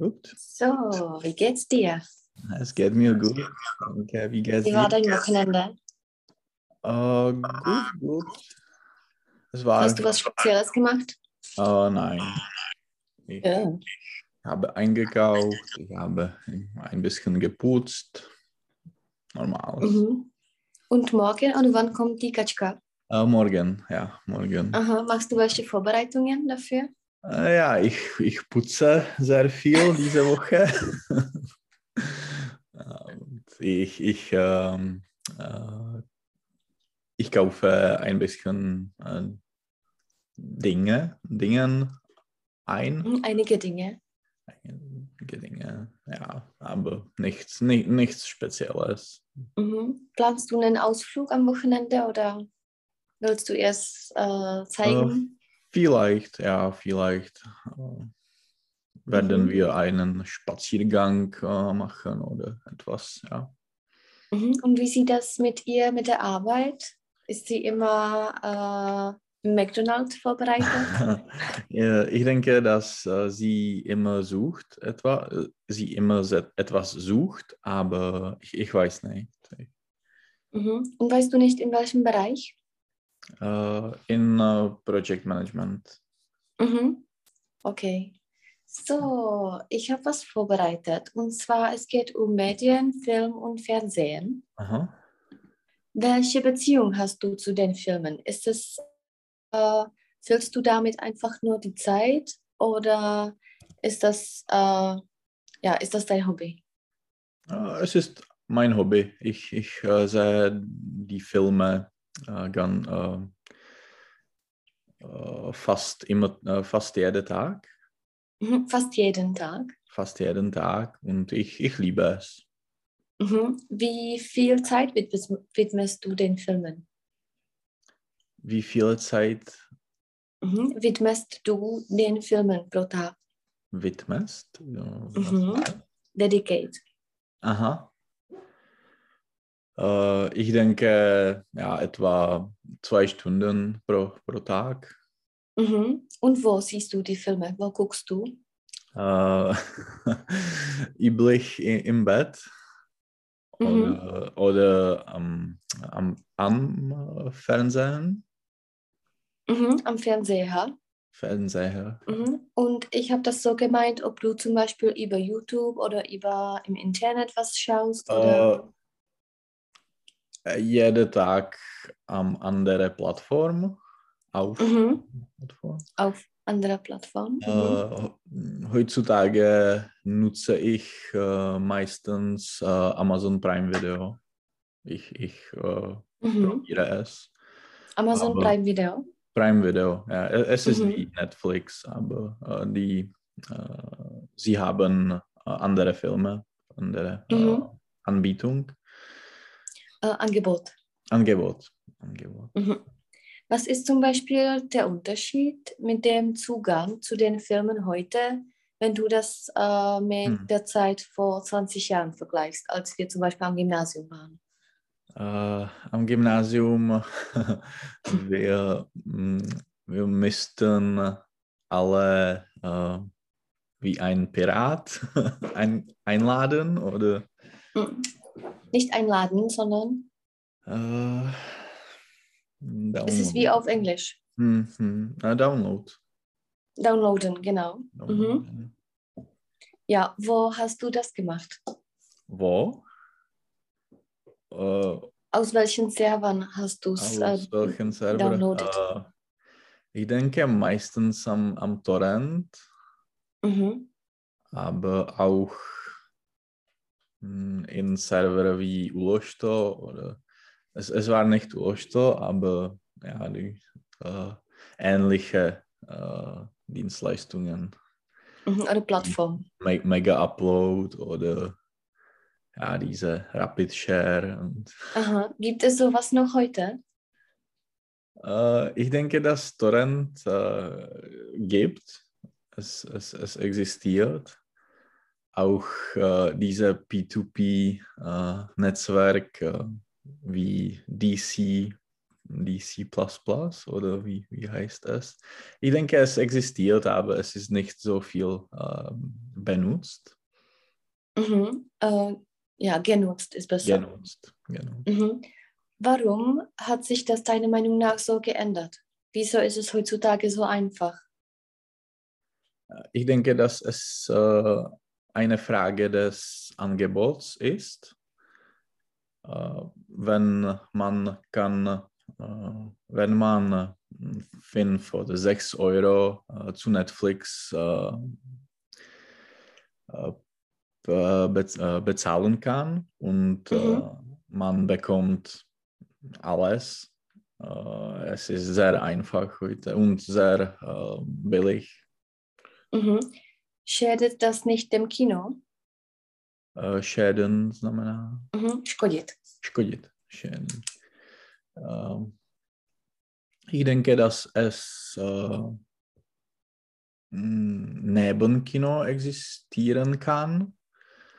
Gut. So, wie geht's dir? Es geht mir gut. Danke. Wie geht's Wie war dein Wochenende? Äh, gut, gut. Es war. Hast du was Spezielles gemacht? Äh, nein. Ich Ja. habe eingekauft, ich habe ein bisschen geputzt. Normal. Mhm. Und morgen und wann kommt die Katschka? Äh, morgen, ja, morgen. Aha, machst du welche Vorbereitungen dafür? Äh, ja, ich, ich putze sehr viel diese Woche. Und ich, ich, ähm, äh, ich kaufe ein bisschen äh, Dinge, Dingen ein. Mhm, Einige Dinge. Einige Dinge, ja, aber nichts, ni nichts Spezielles. Mhm. Planst du einen Ausflug am Wochenende oder willst du erst äh, zeigen? Vielleicht, ja, vielleicht äh, werden Mhm. wir einen Spaziergang äh, machen oder etwas, ja. Mhm. Und wie sieht das mit ihr mit der Arbeit? Ist sie immer äh, im McDonald's vorbereitet? Ja, ich denke, dass äh, sie immer sucht, etwa, äh, sie immer etwas sucht, aber ich, ich weiß nicht. mhm. Und weißt du nicht, in welchem Bereich? Äh, in äh, Project Management. Mhm. Okay. So, ich habe was vorbereitet. Und zwar, es geht um Medien, Film und Fernsehen. Aha. Welche Beziehung hast du zu den Filmen? Ist es, äh, füllst du damit einfach nur die Zeit oder ist das, äh, ja, ist das dein Hobby? Äh, es ist mein Hobby. Ich, ich äh, sehe die Filme äh, gan, äh, äh, fast immer, fast jeden Tag. Mhm. Fast jeden Tag. Fast jeden Tag und ich, ich liebe es. Mhm. Wie viel Zeit widmest, du den Filmen? Wie viel Zeit Mhm. Widmest du den Filmen pro Tag? widmest? Ja, Mhm. Dedicate. Aha. Äh, ich denke, ja, etwa zwei Stunden pro, pro Tag. Mhm. Und wo siehst du die Filme? Wo guckst du? Äh, üblich im Bett Mhm. oder, oder am, am, äh, Fernsehen. Mhm. Am Fernseher. Fernseher. Mhm. Und ich habe das so gemeint, ob du zum Beispiel über YouTube oder über im Internet was schaust oder. Äh, jeden Tag am andere Plattform. Auf Mhm. Plattform. auf anderer Plattform. Mhm. Äh, heutzutage nutze ich äh, meistens äh, Amazon Prime Video. Ich, ich äh, Mhm. probiere es. Amazon aber- Prime Video. Prime Video, ja, es ist Mhm. wie Netflix, aber äh, die, äh, sie haben äh, andere Filme, andere äh, Mhm. Anbietung, Äh, Angebot. Angebot. Angebot. Mhm. Was ist zum Beispiel der Unterschied mit dem Zugang zu den Filmen heute, wenn du das äh, mit Hm. der Zeit vor 20 Jahren vergleichst, als wir zum Beispiel am Gymnasium waren? Äh, am Gymnasium, wir, mh, wir müssten alle äh, wie ein Pirat ein, einladen oder Mhm. Nicht einladen, sondern äh, es ist wie auf Englisch. Hm, hm, äh, Download. Downloaden, genau. Mhm. Downloaden. Ja, wo hast du das gemacht? Wo? Äh, Aus welchen Servern hast du es? Äh, Server? downloaded? Äh, ich denke meistens am, am Torrent, mhm. aber auch in Server wie Ulosto oder es, es war nicht Ulosto, aber ja, die äh, ähnliche äh, Dienstleistungen. Mhm. Oder Plattform. Me Mega Upload oder ja, diese Rapid Share und Aha. Gibt es sowas noch heute? Äh, ich denke, dass Torrent gibt. Es, es, es existiert. Auch äh, diese P2P-Netzwerk äh, wie DC die C oder wie, wie heißt es? Ich denke, es existiert, aber es ist nicht so viel äh, benutzt. Mhm. Äh, ja, genutzt ist besser. Genutzt, genau. Mhm. Warum hat sich das deiner Meinung nach so geändert? Wieso ist es heutzutage so einfach? Ich denke, dass es äh, eine Frage des Angebots ist. Äh, wenn man kann, äh, wenn man fünf oder sechs Euro äh, zu Netflix bezahlen kann und mhm. man bekommt alles. es ist sehr einfach heute und sehr billig. Mhm. Schädet das nicht dem Kino? Uh, Schäden znamená? Uh-huh. Škodit. Škodit. Schäden. Uh, ich denke, dass es uh, neben Kino existieren kann.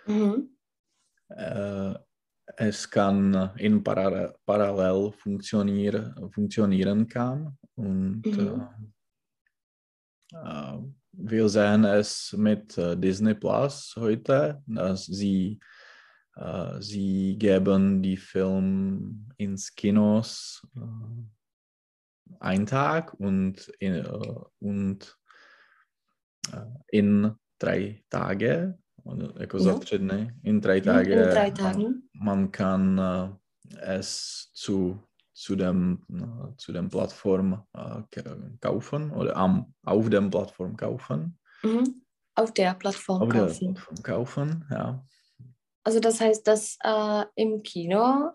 Uh-huh. Uh, es kann in Parallel, Parallel funktionieren, funktionieren kann und uh-huh. Wir sehen es mit äh, Disney Plus heute, dass sie, äh, sie geben die Film ins Kinos äh, einen Tag und in, äh, und äh, in drei Tage, ja. tři dny, in drei Tage, in drei Tagen. man kann äh, es zu zu dem, zu dem Plattform äh, kaufen oder am, auf dem Plattform kaufen. Mhm. Auf der Plattform auf kaufen. Der Plattform kaufen, ja. Also das heißt, dass äh, im Kino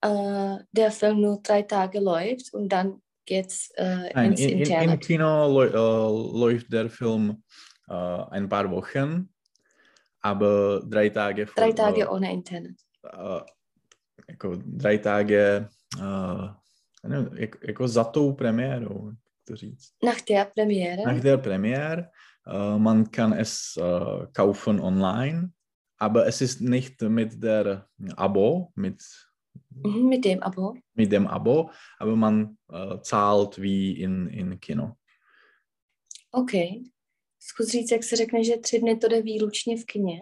äh, der Film nur drei Tage läuft und dann geht es äh, ins in, Internet. Im Kino äh, läuft der Film äh, ein paar Wochen, aber drei Tage vor, Drei Tage ohne Internet. drei Tage uh, nevím, jak, jako za tou premiérou, jak to říct. Nach der Premiere? Nach der Premiere. Uh, man kann es uh, kaufen online, aber es ist nicht mit der Abo, mit, mhm, mit dem Abo. Mit dem Abo, aber man uh, zahlt wie in, in Kino. OK. Zkus říct, jak se řekne, že tři dny to jde výlučně v kině.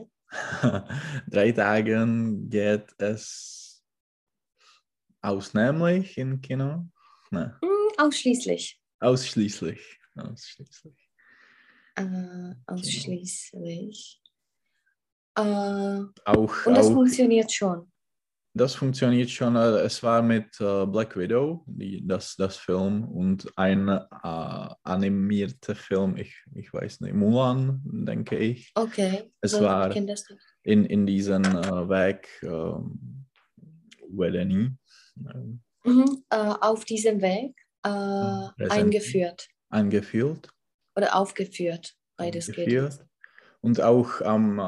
Drei Tagen geht es Ausnehmlich im Kino? Nein. Mm, ausschließlich. Ausschließlich. Ausschließlich. Äh, ausschließlich. Äh, auch, und das auch, funktioniert schon. Das funktioniert schon. Äh, es war mit äh, Black Widow, die, das, das Film, und ein äh, animierter Film, ich, ich weiß nicht, Mulan, denke ich. Okay. Es so, war in, in diesem äh, Weg ähm, Wedeni. Mhm, äh, auf diesem Weg äh, eingeführt. Eingeführt. Oder aufgeführt, beides eingeführt. geht. Und auch, ähm,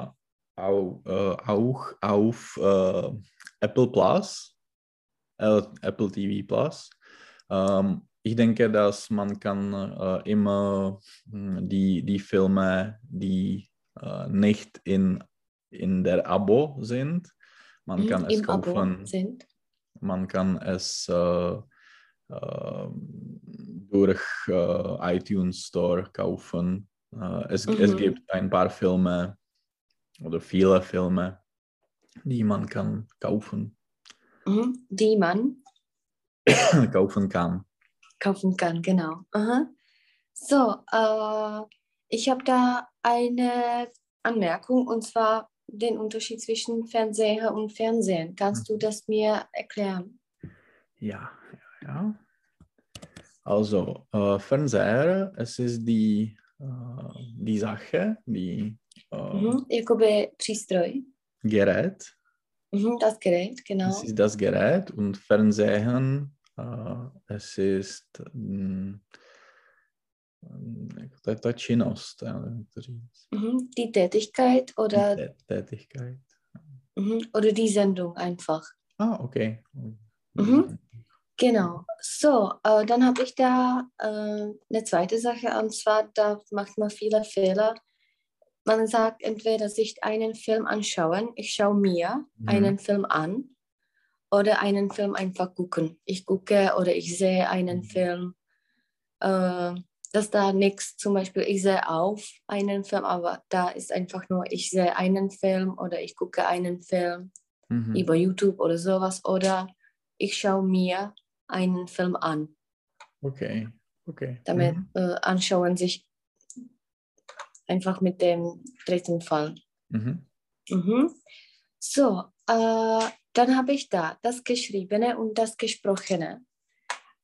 auch, äh, auch auf äh, Apple Plus, äh, Apple TV Plus. Ähm, ich denke, dass man kann äh, immer hm, die, die Filme, die nicht in, in der Abo sind, man mhm, kann es kaufen. Sind man kann es äh, äh, durch äh, iTunes Store kaufen. Äh, es, mhm. es gibt ein paar Filme oder viele Filme, die man kann kaufen. Mhm. Die man kaufen kann. Kaufen kann, genau. Aha. So, äh, ich habe da eine Anmerkung und zwar den Unterschied zwischen Fernseher und Fernsehen. Kannst du das mir erklären? Ja, ja, ja. Also, äh, Fernseher, es ist die, äh, die Sache, die... Äh, mhm, jakoby přístroj. Gerät. Mhm, das Gerät, genau. Es ist das Gerät und Fernsehen, äh, es ist... Mh, ta činnost. Mhm, die Tätigkeit oder? Die Tätigkeit. Oder die Sendung einfach. Ah, okay. Mhm. Genau. So, äh, dann habe ich da äh, eine zweite Sache und zwar, da macht man viele Fehler. Man sagt entweder sich einen Film anschauen, ich schaue mir mhm. einen Film an oder einen Film einfach gucken. Ich gucke oder ich sehe einen Mhm. Film, äh, dass da nichts, zum Beispiel ich sehe auf einen Film, aber da ist einfach nur, ich sehe einen Film oder ich gucke einen Film Mhm. über YouTube oder sowas oder ich schaue mir einen Film an. Okay, okay. Damit Mhm. äh, anschauen sich einfach mit dem dritten Fall. Mhm. Mhm. So, äh, dann habe ich da das Geschriebene und das Gesprochene.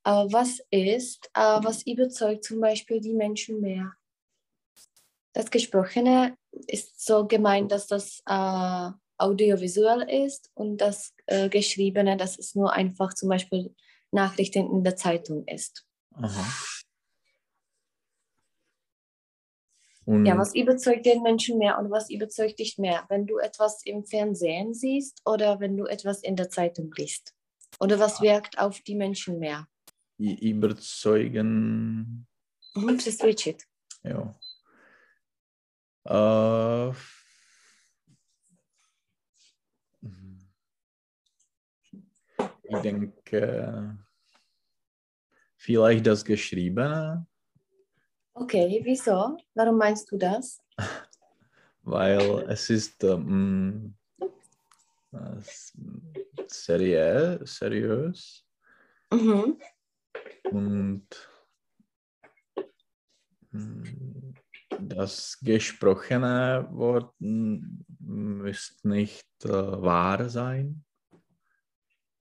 Was ist, äh, was überzeugt zum Beispiel die Menschen mehr? Das Gesprochene ist so gemeint, dass das äh, audiovisuell ist und das äh, Geschriebene, dass es nur einfach zum Beispiel Nachrichten in der Zeitung ist. Aha. Und Ja, was überzeugt den Menschen mehr und was überzeugt dich mehr, wenn du etwas im Fernsehen siehst oder wenn du etwas in der Zeitung liest? Oder was wirkt auf die Menschen mehr? I- überzeugen, Mhm, Přesvědčit. ja. Äh, ich denke, vielleicht das Geschriebene, Okay, wieso? Warum meinst du das? weil es ist ähm, serie, seriös Mhm. Und mm, das gesprochene Wort mm, müsste nicht äh, wahr sein.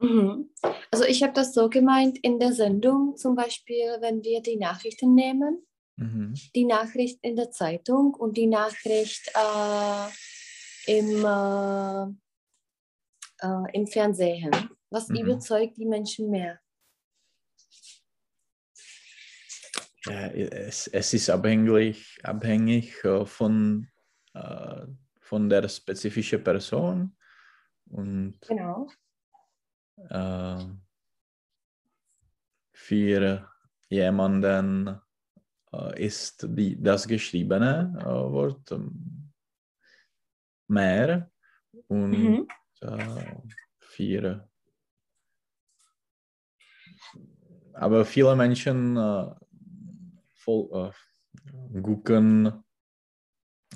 Mhm. Also ich habe das so gemeint in der Sendung, zum Beispiel, wenn wir die Nachrichten nehmen, Mhm. die Nachricht in der Zeitung und die Nachricht äh, im, äh, äh, im Fernsehen. Was Mhm. überzeugt die Menschen mehr? Ja, es, es ist abhängig, abhängig äh, von, äh, von der spezifischen Person und Genau. äh, für jemanden äh, ist die, das geschriebene äh, Wort ähm, mehr und Mhm. äh, für aber viele Menschen äh, voll, äh, gucken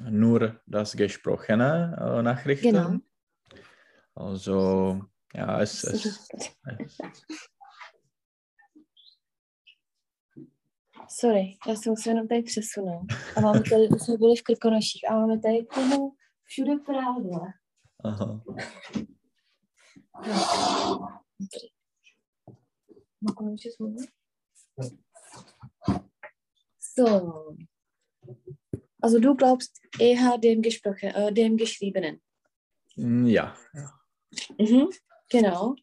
nur das gesprochene äh, Nachrichten. Genau. Also ja, es, es Sorry, já jsem se jenom tady přesunul. A máme tady, my jsme byli v Krkonoších a máme tady tomu všude prádla. aha. Machen wir das mal? So. Also du glaubst eher dem, Gesprochen, äh, dem Geschriebenen. Mm, Ja, Mhm, genau.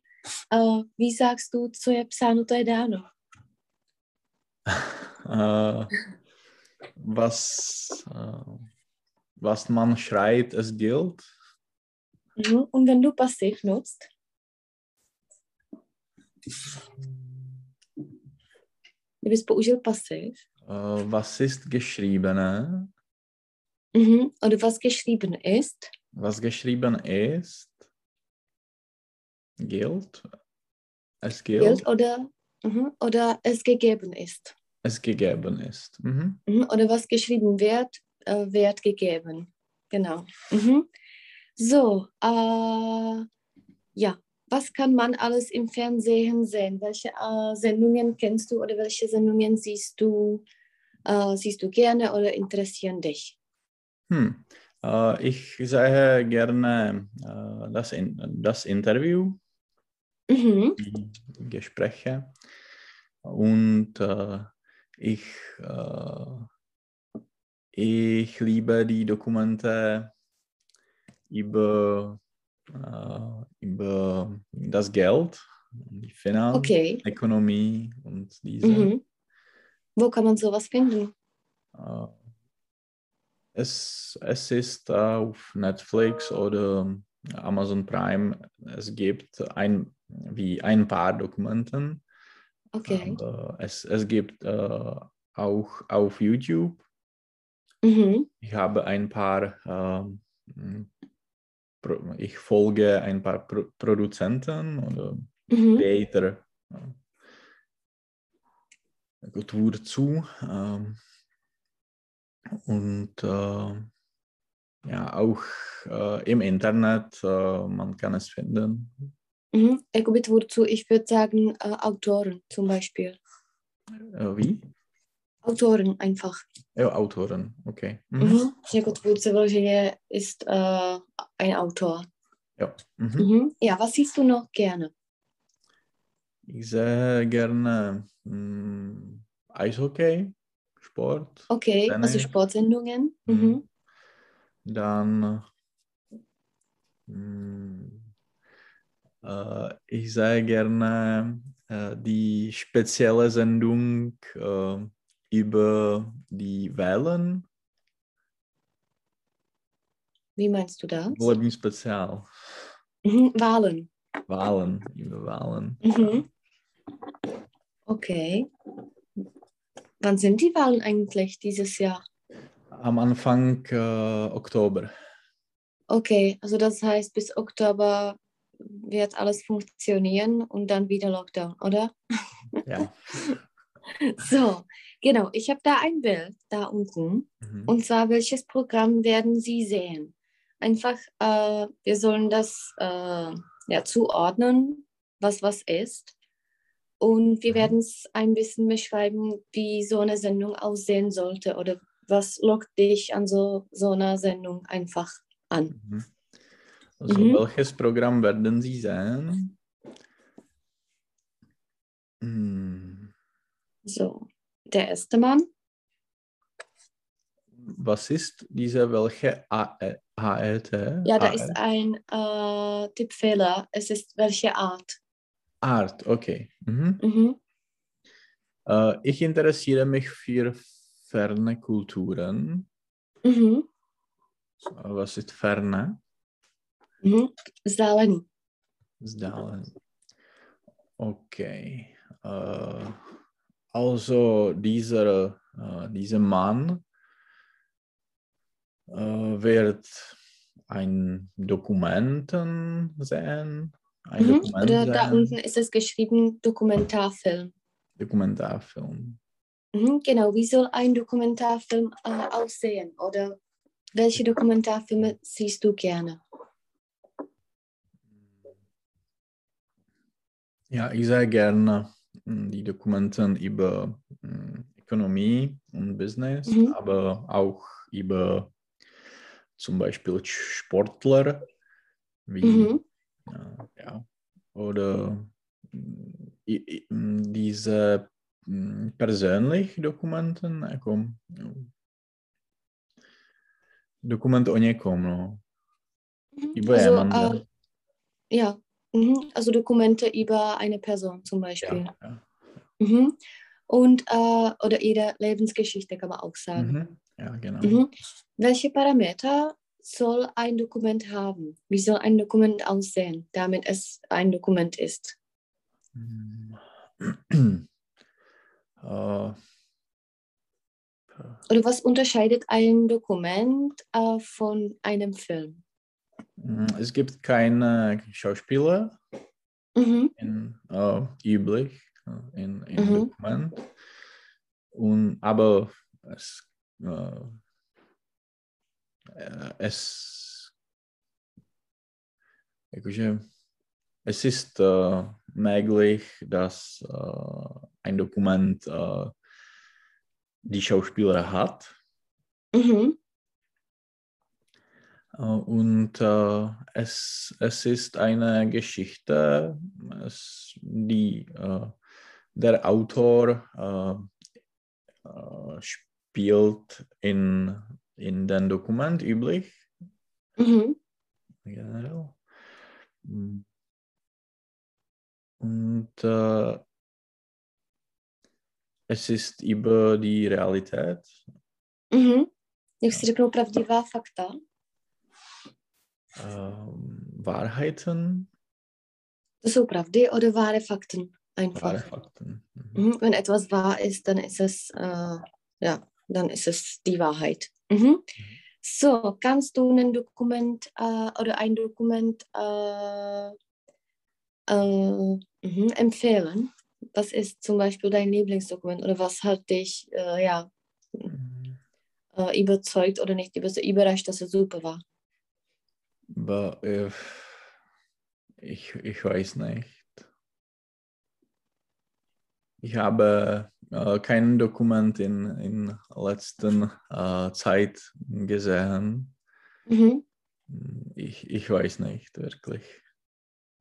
Äh, wie sagst du, co je psáno, to je dáno? äh, was, was man schreibt, es gilt. Mhm. Und wenn du passiv nutzt, kdybys použil pasiv, Äh, was ist geschriebene? mhm. oder was geschrieben ist, Was geschrieben ist, gilt. Es gilt, gilt oder, mhm. oder es gegeben ist. es gegeben ist. Mhm. Mhm. Oder was geschrieben wird, äh, wird gegeben. Genau. Mhm. So, äh, ja, was kann man alles im Fernsehen sehen? Welche äh, Sendungen kennst du oder welche Sendungen siehst du, äh, siehst du gerne oder interessieren dich? Hm. Äh, ich sehe gerne äh, das, in, das Interview, Mhm. die Gespräche und äh, ich, äh, ich liebe die Dokumente über, äh, über das Geld, die Finanz, Okay. Und diese. Mhm. Wo kann man sowas finden? Äh, es, es ist auf Netflix oder Amazon Prime. Es gibt ein, wie ein paar Dokumenten. Okay. Aber es, es gibt äh, auch auf YouTube. Mhm. Ich habe ein paar Pro- ich folge ein paar Pro Produzenten oder Mhm. Creator. Kultur zu. Ähm, und äh, ja, auch äh, im Internet, äh, man kann es finden. Mhm. Tvůrců, ich würde sagen äh, Autoren zum Beispiel. Äh, wie? Autoren einfach. Ja, Autoren, okay. Mhm. Mhm. Tvůrce vyloženě ist äh, ein Autor. Ja. Mhm. Mhm. Ja, was siehst du noch gerne? Ich sehe gerne mh, Eishockey, Sport. Okay, Tennis. also Sportsendungen. Mhm. Mhm. Dann mh, äh, ich sehe gerne äh, die spezielle Sendung äh, über die Wahlen, Wie meinst du das? Volební Spezial. Mhm. Wahlen. Wahlen, über Wahlen. Mhm. Okay. Wann sind die Wahlen eigentlich dieses Jahr? Am Anfang äh, Oktober. Okay, also das heißt, bis Oktober wird alles funktionieren und dann wieder Lockdown, oder? Ja. So, genau. Ich habe da ein Bild da unten. Mhm. Und zwar, welches Programm werden Sie sehen? Einfach, äh, wir sollen das äh, ja, zuordnen, was was ist. Und wir Mhm. werden es ein bisschen beschreiben, wie so eine Sendung aussehen sollte oder was lockt dich an so, so einer Sendung einfach an. Mhm. Also, Mhm. welches Programm werden Sie sehen? Hm, So, der erste Mann. Was ist diese welche A ART? Ja, da ist ein äh, Tippfehler. Es ist welche Art. Art, okay. Mhm. Mhm. Äh, ich interessiere mich für ferne Kulturen. Mhm. Äh, Was ist ferne? Mhm. Vzdálený. Vzdálen. Okay. Äh, also dieser, äh, dieser Mann äh, wird ein Dokumenten sehen. Ein Mhm. Oder da unten ist es geschrieben Dokumentarfilm. Dokumentarfilm. Mhm, genau, wie soll ein Dokumentarfilm äh, aussehen? Oder welche Dokumentarfilme siehst du gerne? Ja, ich sehe gerne mh, die Dokumenten über mh, Ökonomie und Business, Mhm. aber auch über zum Beispiel Sportler, wie Mhm. Ja. Oder mm, mm, diese mm, persönlich Dokumenten, jako mm, dokument o někom, no. Mhm, Über Also, jemanden. äh, ja, mhm, also Dokumente über eine Person zum Beispiel. ja, ja. Mhm. Und, äh, oder ihre Lebensgeschichte kann man auch sagen. Mhm. ja, genau. Mhm. Welche Parameter soll ein Dokument haben? Wie soll ein Dokument aussehen, damit es ein Dokument ist? Äh, Oder was unterscheidet ein Dokument äh, von einem Film? mm, es gibt keine Schauspieler Mhm. in, äh, üblich äh, in, in Mhm. Dokument. Und, aber es, äh, es, jakože, es ist äh, möglich, dass äh, ein Dokument äh, die Schauspieler hat. Mhm. Und äh, es, es ist eine Geschichte, es, die äh, der Autor äh, spielt in, in den Dokument üblich. Mhm. Generell. Mm. Und äh, es ist über die Realität. Mhm. Jak si řeknou pravdivá fakta? ähm, Wahrheiten, Das jsou pravdy oder wahre Fakten einfach. wahre Fakten. Mhm. Mhm. Wenn etwas wahr ist, dann ist es, äh, ja, dann ist es die Wahrheit. Mhm. So, kannst du ein Dokument äh, oder ein Dokument äh, äh, mhm, empfehlen? Was ist zum Beispiel dein Lieblingsdokument oder was hat dich äh, ja, äh, überzeugt oder nicht überrascht, dass es super war? Aber, äh, ich, ich weiß nicht. Ich habe äh, kein Dokument in, in letzter äh, Zeit gesehen. Mhm. Ich, ich weiß nicht wirklich.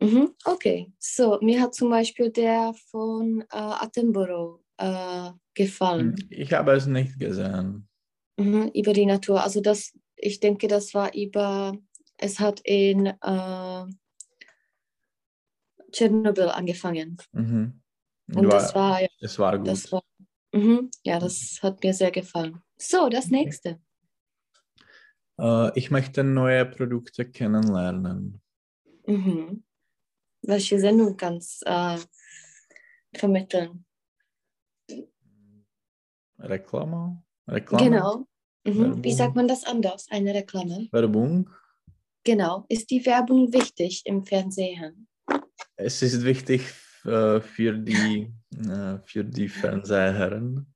Mhm, okay, so mir hat zum Beispiel der von äh, Attenborough äh, gefallen. Ich habe es nicht gesehen. Mhm, über die Natur. Also das, ich denke, das war über, es hat in äh, Tschernobyl angefangen. Mhm. Und war, das war, ja, es war gut. das war, mhm, ja, das hat mir sehr gefallen. So, das nächste. Äh, ich möchte neue Produkte kennenlernen. Mhm. Welche Sendung kannst äh, vermitteln? Reklame? Reklame? Genau. Mhm. Wie sagt man das anders? Eine Reklame? Werbung? Genau. Ist die Werbung wichtig im Fernsehen? Es ist wichtig äh, für die, äh, für die Fernseherren,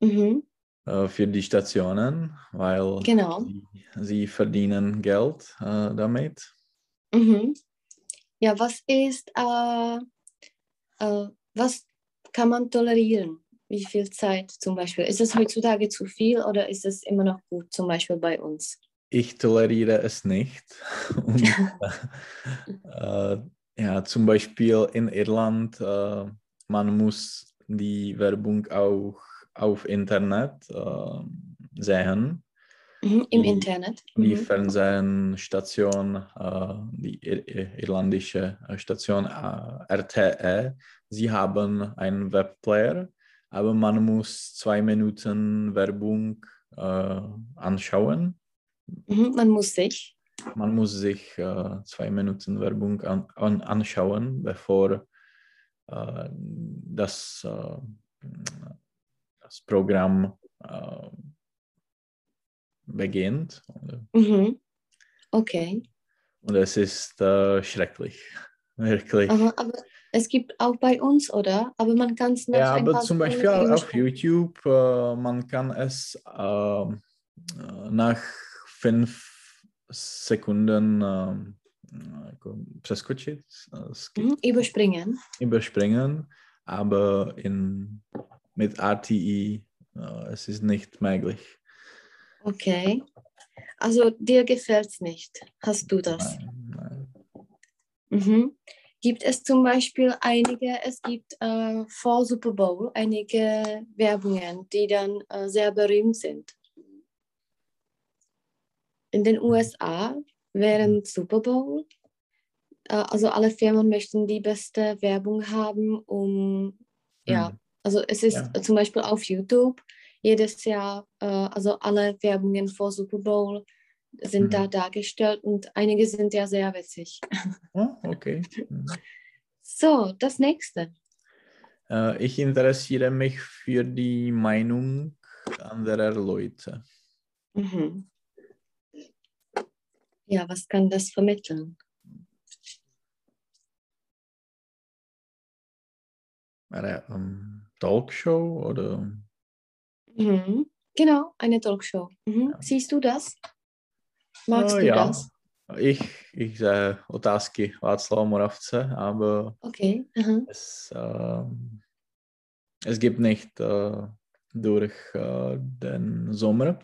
Mhm. äh, für die Stationen, weil Genau. sie, sie verdienen Geld äh, damit. Mhm. Ja, was ist, was kann man tolerieren? Wie viel Zeit zum Beispiel? Ist es heutzutage zu viel oder ist es immer noch gut, zum Beispiel bei uns? Ich toleriere es nicht. Und, äh, ja, zum Beispiel in Irland, äh, man muss die Werbung auch auf Internet äh, sehen. Mhm. Im Die- Internet? Die Mhm. Fernsehstation, äh, die ir ir- irlandische äh, Station äh, RTE, sie haben einen Webplayer, aber man muss zwei Minuten Werbung äh, anschauen. Mhm. Man muss sich. Man muss sich äh, zwei Minuten Werbung an, an, anschauen, bevor äh, das, äh, das Programm äh, beginnt. Mhm. Okay. Und es ist äh, schrecklich, wirklich. Aber, aber es gibt auch bei uns, oder? Aber man kann es nach Ja, aber zum Beispiel auf. YouTube, äh, man kann es nach fünf Sekunden äh, přeskočit, äh, skip, Mhm. Überspringen. überspringen, aber in, mit RTE äh, es ist nicht möglich. Okay. Also dir gefällt es nicht. Hast du das? Nein, nein. Mhm. Gibt es zum Beispiel einige, es gibt äh, vor Super Bowl einige Werbungen, die dann äh, sehr berühmt sind. In den USA während Super Bowl, äh, also alle Firmen möchten die beste Werbung haben, um, ja, Hm. also es ist Ja. zum Beispiel auf YouTube jedes Jahr, äh, also alle Werbungen vor Super Bowl sind Mhm. da dargestellt und einige sind ja sehr witzig. Oh, okay. Hm. So, das nächste. Äh, ich interessiere mich für die Meinung anderer Leute. Mhm. Ja, was kann das vermitteln? Eine ähm, Talkshow oder Mhm. Genau, eine Talkshow. Mhm. Ja. Siehst du das? Magst Äh, du ja. das? Ich, ich sehe Otázky Václava Moravce, aber Okay. Mhm. es, ähm, es gibt nicht äh, durch äh, den Sommer.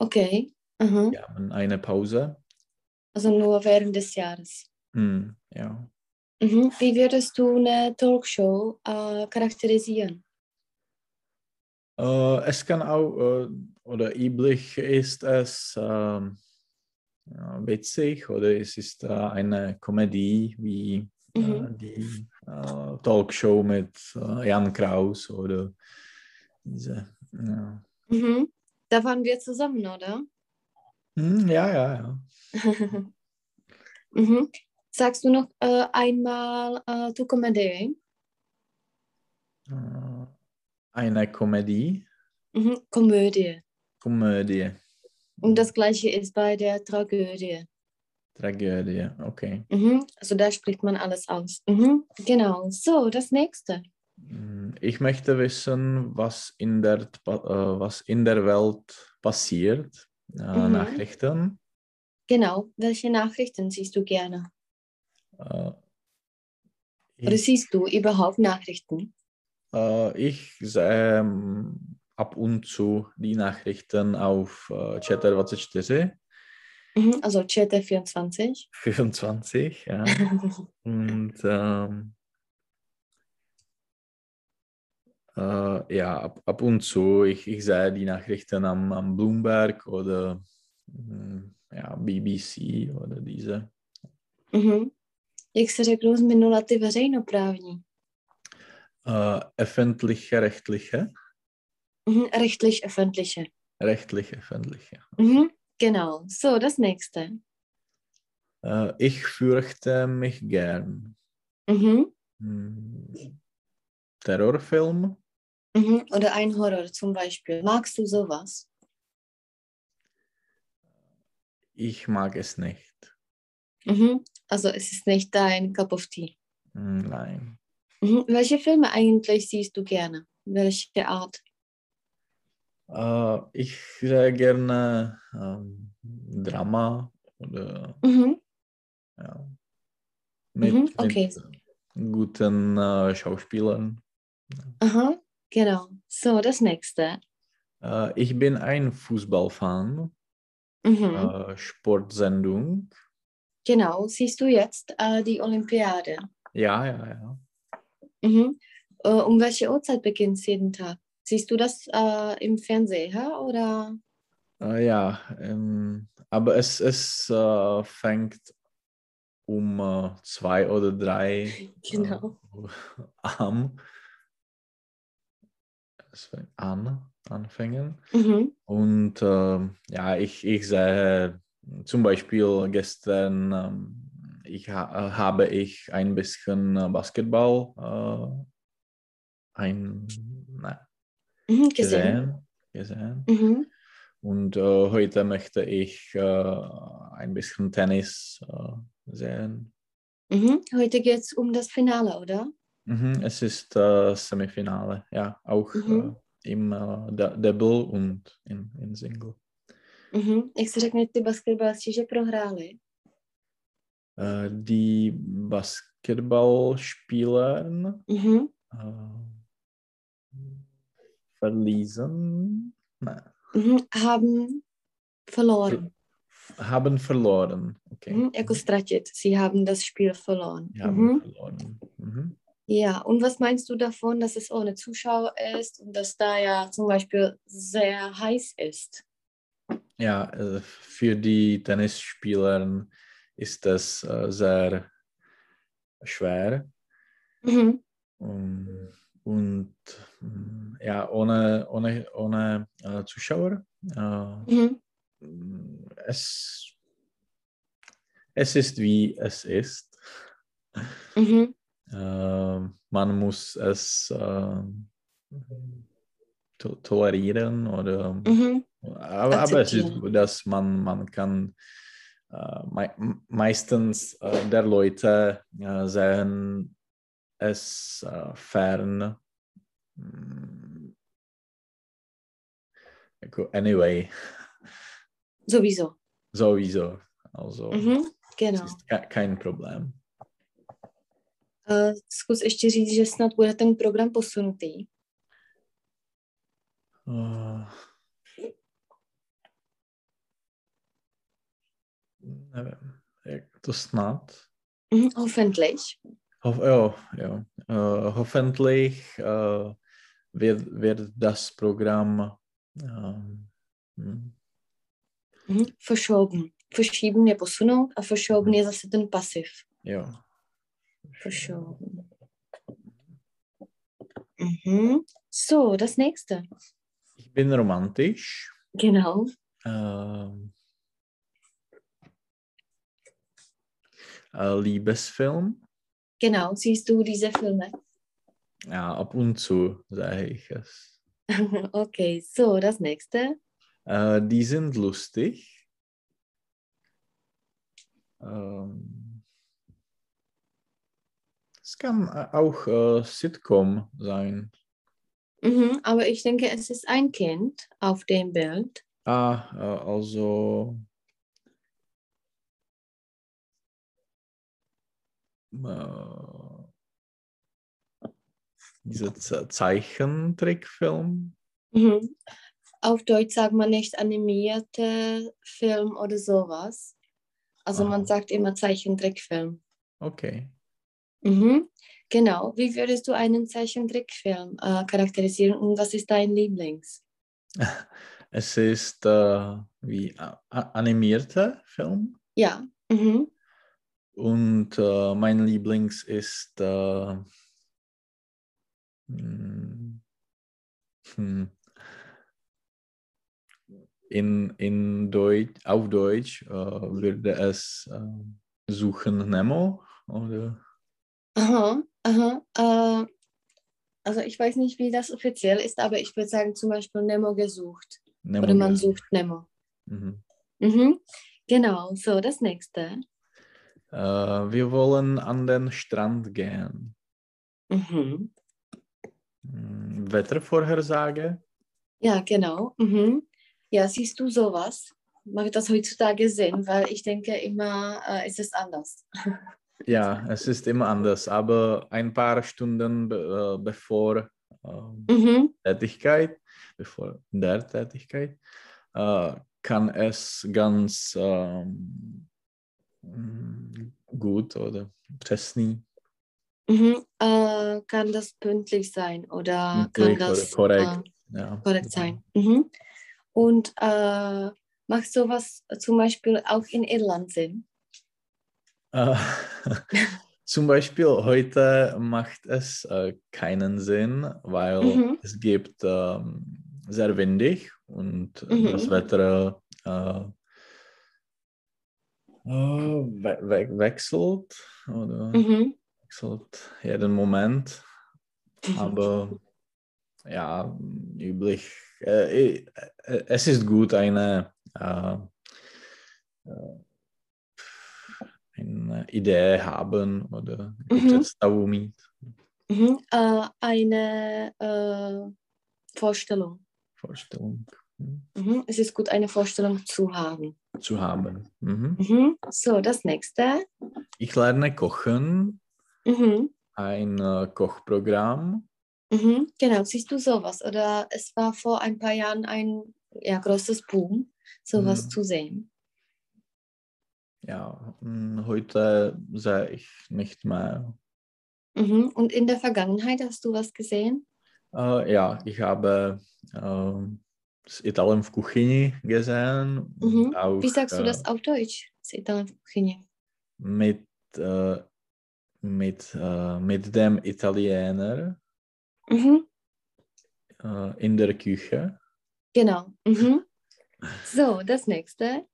Okay. Mhm. Wir haben eine Pause. Also nur während des Jahres. Hm, ja. Mhm. Wie würdest du eine Talkshow äh, charakterisieren? Äh, es kann auch, äh, oder üblich ist es ähm, witzig oder es ist äh, eine Komödie wie äh, Mhm. die äh, Talkshow mit Jan Kraus oder diese. Ja, Mhm. Da waren wir zusammen, oder? Hm, ja, ja. ja. mhm. Sagst du noch äh, einmal äh, tu Komödie? Äh, eine Komödie. Mhm. Komödie. Komödie. Und das gleiche ist bei der Tragödie. Tragödie, okay. Mhm. Also da spricht man alles aus. Mhm. Genau. So, das nächste. Mm, Ich möchte wissen, was in der, äh, was in der Welt passiert. Äh, Mhm. Nachrichten. Genau. Welche Nachrichten siehst du gerne? Äh, Oder ich, siehst du überhaupt Nachrichten? äh, ich sehe ähm, ab und zu die Nachrichten auf äh, Chat24 Mhm. Also ČT24. 24, ja. Und ähm, ja, ab, ab und zu, ich, ich sehe die Nachrichten am, am Bloomberg oder mm, ja, BBC oder diese. Mhm. Jak se řeknou z minula ty veřejnoprávní? Äh, öffentliche, rechtliche, Mhm. Rechtlich öffentliche. rechtliche, öffentliche. Mhm. Genau. So, das nächste. Äh, ich fürchte mich gern. Mhm. Mm, Terrorfilm? Mhm. Oder ein Horror zum Beispiel. Magst du sowas? Ich mag es nicht. Mhm. Also es ist nicht dein Cup of Tea. Nein. Mhm. Welche Filme eigentlich siehst du gerne? Welche Art? Äh, ich sehe gerne ähm, Drama oder Mhm. ja, mit, Mhm, okay. mit guten äh, Schauspielern. Aha, genau. So, das nächste. Äh, ich bin ein Fußballfan, Mhm. äh, Sportsendung. Genau. Siehst du jetzt äh, die Olympiade? Ja, ja, ja. Mhm. Äh, um welche Uhrzeit beginnt es jeden Tag? Siehst du das äh, im Fernseher oder? Äh, ja, ähm, aber es, es fängt um zwei oder drei Genau. an. Es fängt an, anfangen. Mhm. Und ähm, ja, ich, ich sehe zum Beispiel gestern, ähm, ich ha äh, habe ich ein bisschen äh, Basketball äh, ein, na, Mhm. Gesehen. gesehen. gesehen. Mhm. Und äh, heute möchte ich äh, ein bisschen Tennis äh, sehen. Mhm. Heute geht es um das Finale, oder? Mhm, es ist äh, Semifinale, ja, auch Mhm. äh, im äh, Da- Double und in, in Single. Mhm. Jak se řekne, ty basketbalisti, že prohráli? Äh, die Basketballspieler Mhm. äh, verließen, nein, Mhm. Haben verloren. haben verloren. Okay. Mhm. Jako ztratit. Sie haben das Spiel verloren. Haben Mhm. verloren. Mhm. Ja, und was meinst du davon, dass es ohne Zuschauer ist und dass da ja zum Beispiel sehr heiß ist? Ja, äh, für die Tennisspieler ist das äh, sehr schwer. Mhm. Um, und mm, ja, ohne, ohne, ohne äh, Zuschauer. Mhm. mm, es, es ist wie es ist. Mhm. Äh, man muss es äh, to tolerieren oder Mhm. aber, aber es ist dass man, man kann äh, mei meistens äh, der Leute äh, sehen es fern. Mm. Anyway, Sowieso. sowieso. Also, Mhm. Genau. ist ke kein Problem. Uh, zkus ještě říct, že snad bude ten program posunutý. Uh, nevím, jak to snad. Mhm. Hoffentlich. Hof, jo, jo. Uh, hoffentlich uh, wird, wird das Programm um, hm, Mhm. Verschoben. Verschieben je posunout a verschoben je zase ten pasiv. jo. Verschoben. Mhm. So, das nächste. Ich bin romantisch. Genau. Ähm, äh, Liebesfilm. Genau. Siehst du diese Filme? Ja, ab und zu sage ich es. okay, so, das nächste. Äh, die sind lustig. Ähm, es kann auch äh, Sitcom sein. Mhm, aber ich denke, es ist ein Kind auf dem Bild. Ah, äh, also äh, dieser Ze- Zeichentrickfilm. Mhm. Auf Deutsch sagt man nicht animierte Film oder sowas. Also man Aha. sagt immer Zeichentrickfilm. Okay. Mhm. Genau. Wie würdest du einen Zeichentrickfilm äh, charakterisieren und was ist dein Lieblings? Es ist äh, wie a- animierter Film Ja. Mhm. und äh, mein Lieblings ist äh, hm, hm, in, in Deutsch, auf Deutsch äh, würde es äh, Suchen Nemo oder Aha, aha. Äh, also ich weiß nicht, wie das offiziell ist, aber ich würde sagen zum Beispiel Nemo gesucht. Nemo. Oder man gesucht. sucht Nemo. Mhm. Mhm. Genau, so das nächste. Äh, wir wollen an den Strand gehen. Mhm. Hm, Wettervorhersage. Ja, genau. Mhm. Ja, siehst du sowas? Mache das heutzutage Sinn, weil ich denke immer, äh, ist es anders. Ja, es ist immer anders, aber ein paar Stunden be äh, bevor ähm, Mhm. Tätigkeit, bevor der Tätigkeit, äh, kann es ganz ähm, mm, gut oder přesný, Mhm. Äh, kann das pünktlich sein oder Pünktlich kann oder das korrekt. Äh, ja. korrekt sein? Mhm. Und äh, macht sowas zum Beispiel auch in Irland Sinn? Äh, zum Beispiel heute macht es äh, keinen Sinn, weil Mhm. es gibt ähm, sehr windig und Mhm. das Wetter äh, äh, we we wechselt oder Mhm. wechselt jeden Moment. Aber ja, üblich. Äh, äh, es ist gut, eine, äh, äh, eine Idee haben oder Mhm. představu mít. Mhm. Äh, eine äh, Vorstellung. Vorstellung hm, Mhm. Es ist gut, eine Vorstellung zu haben. zu haben. Mhm. Mhm. So, das nächste. Ich lerne kochen, Mhm. ein äh, Kochprogramm. Genau, siehst du sowas? Oder es war vor ein paar Jahren ein ja, großes Boom, sowas zu sehen. Ja, hm, heute sehe ich nicht mehr. Mhm. Und in der Vergangenheit hast du was gesehen? Äh, ja, ich habe äh, das Italien v kuchyni gesehen. Mhm. Auch, Wie sagst du äh, das auf Deutsch? Das Italien Kuchine. mit, äh, mit, äh, mit dem Italiener Mhm. äh, in der Küche. Genau. Mhm. So, das nächste.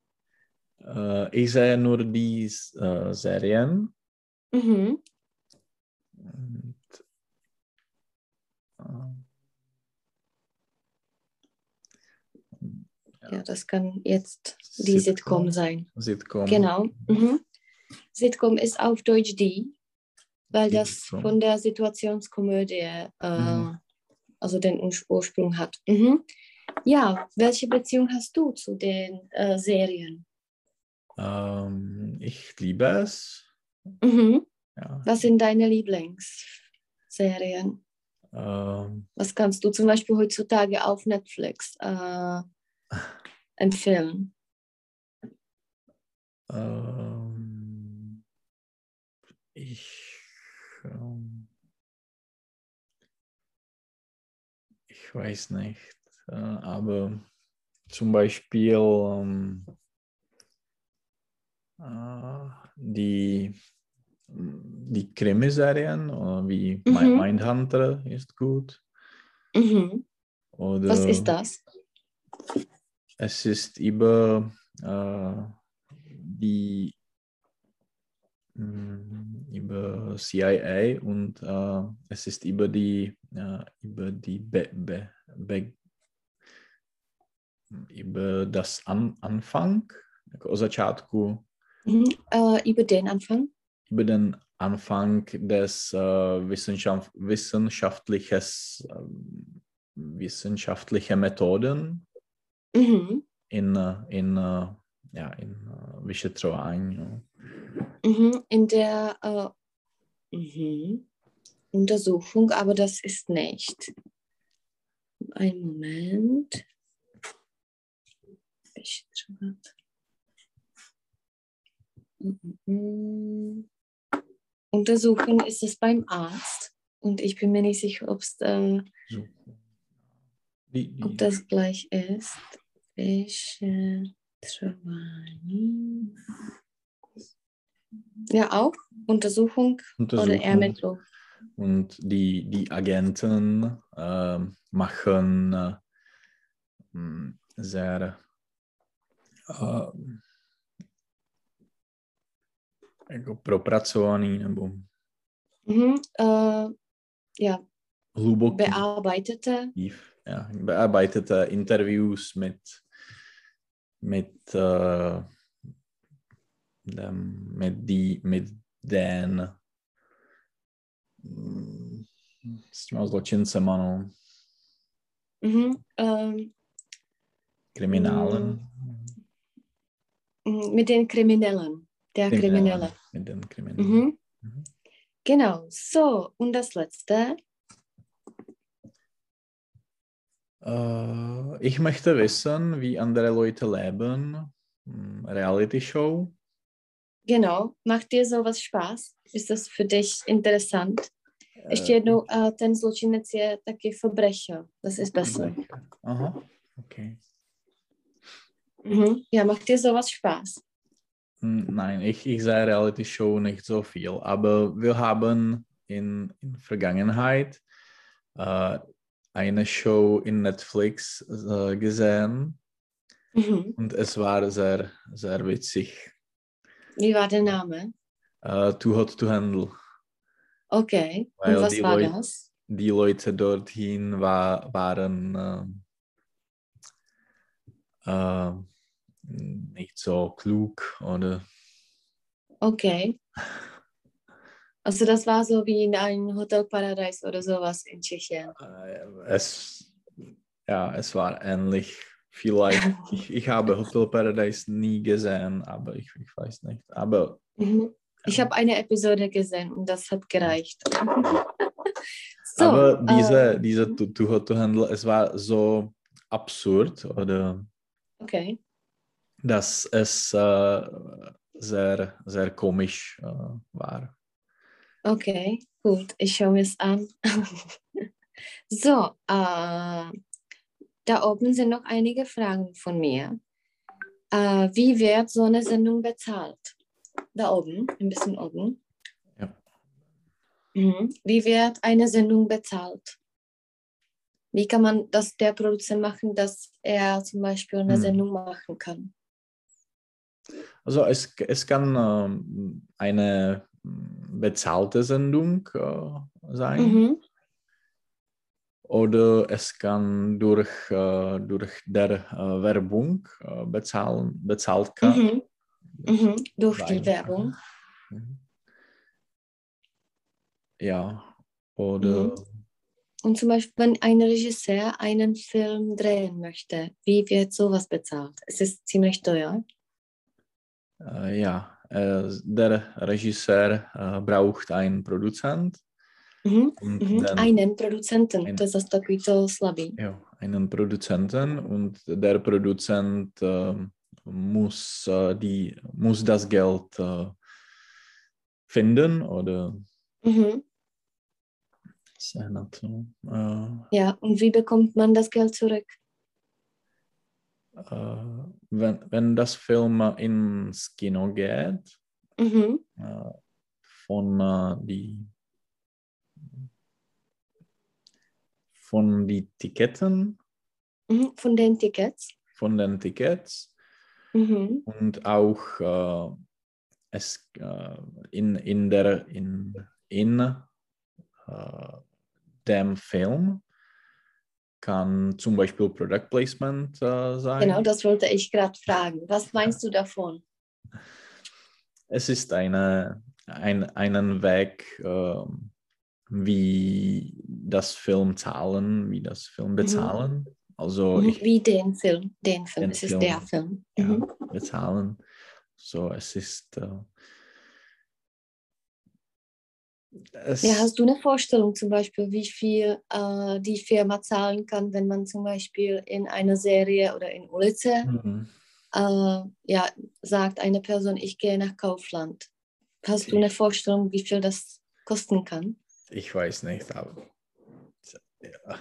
Äh, ich sehe nur die äh, Serien. Mhm. Und, äh, Ja, das kann jetzt die Sitcom sein. Sitcom. Genau. Mhm. Sitcom ist auf Deutsch die, weil das Sitcom. von der Situationskomödie äh, Mhm. also den Ur- Ursprung hat. Mhm. Ja, welche Beziehung hast du zu den äh, Serien? Ähm, ich liebe es. Mhm. Ja. Was sind deine Lieblingsserien? Ähm, Was kannst du zum Beispiel heutzutage auf Netflix äh, empfehlen? ähm, ich, ähm, ich weiß nicht, äh, aber zum Beispiel ähm, äh, die, die Krimiserien äh, wie Mhm. Mindhunter ist gut. Mhm. Oder Was ist das? Es ist über äh, die mh, über CIA und äh, es ist über die äh, über die Be Be Be über das An Anfang, jako o začátku, Mhm. Äh, über den Anfang. über den Anfang des äh, Wissenschaft, wissenschaftliches, ähm, wissenschaftliche Methoden Mhm. in, äh, in, äh, ja, in äh. No. Mhm. In der äh, mhm. Untersuchung, aber das ist nicht. Ein Moment. Vyšetřovat. Untersuchen ist es beim Arzt und ich bin mir nicht sicher, ob's, äh, So. Die, die, ob das gleich ist. Ja, auch Untersuchung oder Untersuchung. Ermittlung. Und die, die Agenten ähm, machen äh, sehr ähm, jako propracovaný nebo Mhm, äh, ja, hluboký bearbeitete. ja, bearbeitete Interviews mit, mit, äh, dem, mit, die, mit den mm, s těma zločincema, no, Mhm, ähm, kriminálen. mhm, mit den Kriminellen. Der Kriminelle. Mit den Kriminellen. Mhm. Mhm. Genau, so, und das letzte. Äh, ich möchte wissen, wie andere Leute leben. Hm, Reality Show. Genau, macht dir sowas Spaß? Ist das für dich interessant? Äh, Ještě jednou, uh, ten zločinec je taky Verbrecher. Das ist besser. Aha, okay. Mhm. Ja, macht dir sowas Spaß? Hm, Nein, ich, ich sehe Reality Show nicht so viel, aber wir haben in, in Vergangenheit äh, eine Show in Netflix äh, gesehen Mhm. und es war sehr, sehr witzig. Wie war der Name? Äh, Too Hot to Handle. Okay, Weil und was war Leute- das? Die Leute dorthin war, waren ähm, äh, nicht so klug oder Okay. Also das war so wie in einem Hotel Paradise oder sowas in Tschechien. Äh, es, ja, es war ähnlich. Vielleicht, ich, ich habe Hotel Paradise nie gesehen, aber ich, ich weiß nicht. Aber Mhm. Ich habe eine Episode gesehen und das hat gereicht. so, aber diese, äh, diese to Handle, es war so absurd, oder okay. Dass es äh, sehr, sehr komisch äh, war. Okay, gut, ich schaue mir es an. so, äh, da oben sind noch einige Fragen von mir. Äh, wie wird so eine Sendung bezahlt? Da oben, ein bisschen oben. Ja. Mhm. Wie wird eine Sendung bezahlt? Wie kann man das der Produzent machen, dass er zum Beispiel eine Hm. Sendung machen kann? Also es, es kann ähm, eine bezahlte Sendung äh, sein Mhm. oder es kann durch, äh, durch der äh, Werbung äh, bezahlen, bezahlt kann. Mhm. Mhm. Durch die. Werbung. Mhm. Ja, oder Und zum Beispiel, wenn ein Regisseur einen Film drehen möchte, wie wird sowas bezahlt? Es ist ziemlich teuer. Äh, ja, äh, der Regisseur äh, braucht einen Produzent Mhm. Mhm. Einen Produzenten, Ein- je zase takový to slabý. ja, einen Produzenten und der Produzent ähm, muss, äh, die, muss das Geld äh, finden oder Mhm. Äh, Ja, und wie bekommt man das Geld zurück? Äh, wenn, wenn das Film ins Kino geht, Mhm. äh, von äh, die von die Ticketten, Mhm. Von den Tickets. von den Tickets Mhm. und auch äh, es äh, in, in der in, in äh, dem Film kann zum Beispiel Product Placement äh, sein. Genau, das wollte ich gerade fragen. Was meinst du davon? Es ist eine, ein, einen Weg, äh, wie das Film zahlen, wie das Film bezahlen. Mhm. Also ich, wie den Film, den Film, den es Film, ist der Film. Mhm. Ja, bezahlen. So, es ist. Äh, ja, hast du eine Vorstellung zum Beispiel, wie viel äh, die Firma zahlen kann, wenn man zum Beispiel in einer Serie oder in Ulice mhm. äh, ja, sagt eine Person, ich gehe nach Kaufland. Hast ich, du eine Vorstellung, wie viel das kosten kann? Ich weiß nicht, aber ja.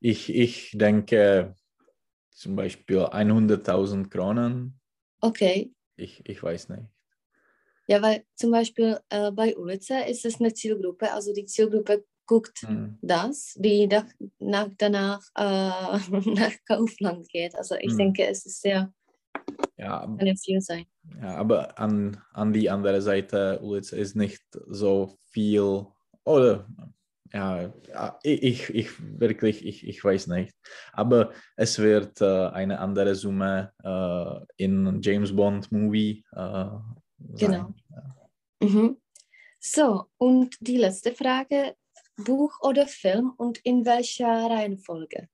ich, ich denke zum Beispiel 100.000 Kronen. Okay. Ich, ich weiß nicht. Ja, weil zum Beispiel äh, bei Ulice ist es eine Zielgruppe, also die Zielgruppe guckt hm. das, die nach, nach danach äh, nach Kaufland geht. Also ich hm. denke, es ist sehr, ja, kann viel sein. Ja, aber an, an die andere Seite, Ulice ist nicht so viel, oder ja, ich, ich wirklich, ich, ich weiß nicht. Aber es wird äh, eine andere Summe äh, in James Bond Movie äh, Genau. Mhm. So, und die letzte Frage: Buch oder Film und in welcher Reihenfolge?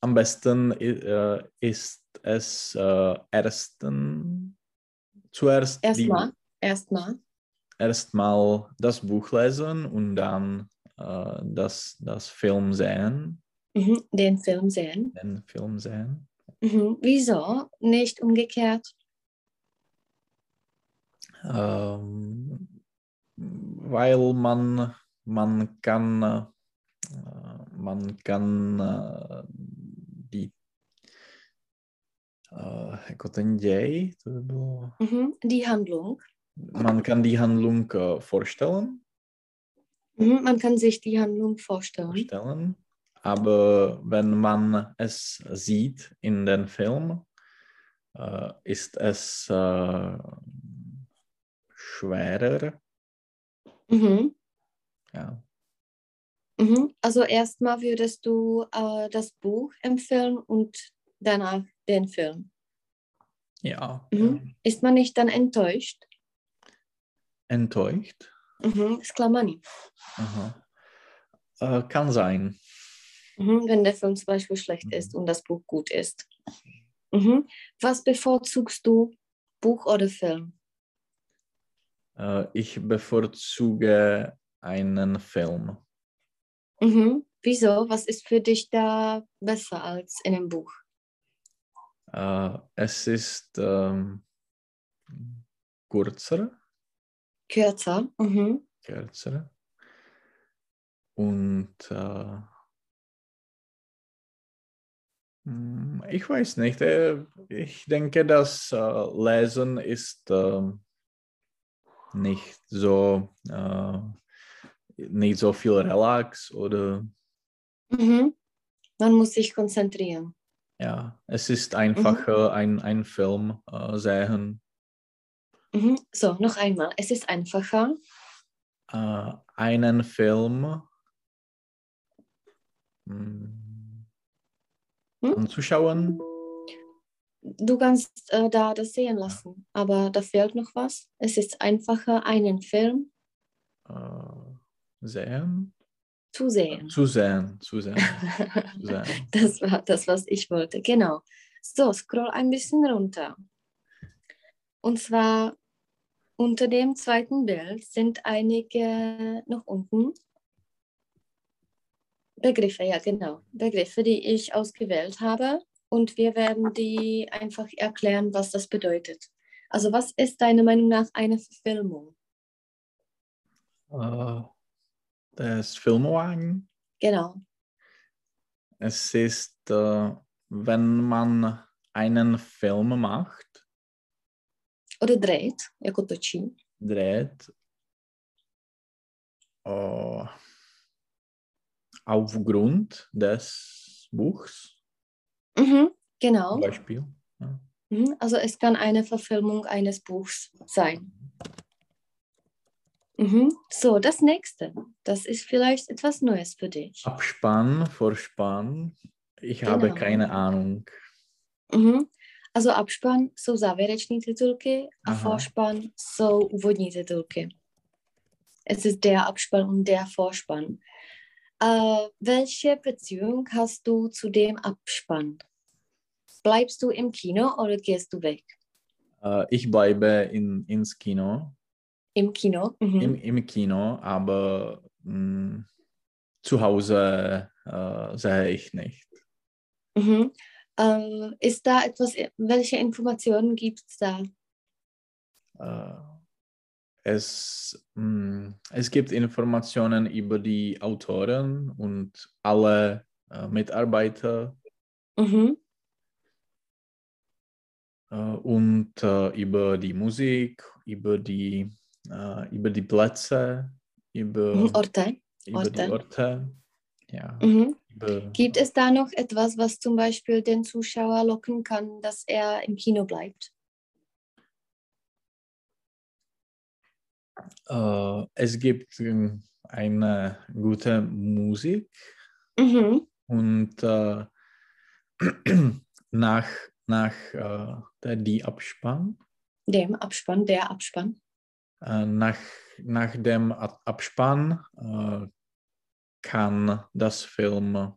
am besten äh, ist es äh, ersten, zuerst erstmal erstmal erstmal das Buch lesen und dann äh, das, das Film sehen Mhm, den Film sehen. Den Film sehen. Mhm. Wieso? Nicht umgekehrt? Ähm, weil man, man kann, äh, man kann äh, die jako ten děj, to by bylo... Mhm, die Handlung. Man kann die Handlung äh, vorstellen. Mhm, man kann sich die Handlung vorstellen. vorstellen. Aber wenn man es sieht in den Film, äh, ist es äh, schwerer. Mhm. Ja. Mhm. Also erstmal würdest du äh, das Buch empfehlen und danach den Film. Ja. Mhm. Ist man nicht dann enttäuscht? Enttäuscht? Mhm. Sklamani. Äh, kann sein. Mhm, wenn der Film zum Beispiel schlecht mhm. ist und das Buch gut ist. Mhm. Was bevorzugst du, Buch oder Film? Äh, ich bevorzuge einen Film. Mhm. Wieso? Was ist für dich da besser als in einem Buch? Äh, es ist ähm, kürzer. Kürzer. Mhm. Kürzer. Und äh, ich weiß nicht. Äh, ich denke, das äh, Lesen ist ähm, nicht so äh, nicht so viel Relax oder. Mhm. Man muss sich konzentrieren. Ja, es ist einfacher, mhm. ein, ein Film sehen. Mhm. So, noch einmal. Es ist einfacher. Einen Film. Mh, hm, hm? anzuschauen? Du kannst äh, da das sehen lassen, aber da fehlt noch was. Es ist einfacher, einen Film äh, sehen. Zu sehen. Zu sehen, zu sehen. zu sehen. Das war das, was ich wollte. Genau. So, scroll ein bisschen runter. Und zwar unter dem zweiten Bild sind einige noch unten Begriffe, ja genau. Begriffe, die ich ausgewählt habe. Und wir werden die einfach erklären, was das bedeutet. Also was ist deiner Meinung nach eine Verfilmung? Uh, das Filmwagen. Genau. Es ist, uh, wenn man einen Film macht. Oder dreht, jako točí. Dreht. Uh, aufgrund des Buchs. Mhm, genau. Beispiel. Ja. Mhm, also es kann eine Verfilmung eines Buchs sein. Mhm. So, das nächste. Das ist vielleicht etwas Neues für dich. Abspann, Vorspann. Ich habe Genau. keine Ahnung. Mhm. Also Abspann jsou závěrečné titulky a Aha. Vorspann jsou úvodní titulky. Es ist der Abspann und der Vorspann. Äh, welche Beziehung hast du zu dem Abspann? Bleibst du im Kino oder gehst du weg? Äh, ich bleibe in, ins Kino, Im Kino. Mhm. im, im Kino, aber mh, zu Hause äh, sehe ich nicht. Mhm. Äh, ist da etwas, welche Informationen gibt es da? Äh, es, mh, es gibt Informationen über die Autoren und alle äh, Mitarbeiter Mhm. äh, und äh, über die Musik, über die, äh, über die Plätze, über, Mhm. Orte. über die Orte. Orte. Ja, Mhm. über, Gibt es da noch etwas, was zum Beispiel den Zuschauer locken kann, dass er im Kino bleibt? Äh, es gibt äh, eine gute Musik Mhm. und äh, nach, nach äh, der die Abspann, Dem Abspann, der Abspann. äh, nach, nach dem Ab- Abspann äh, kann das Film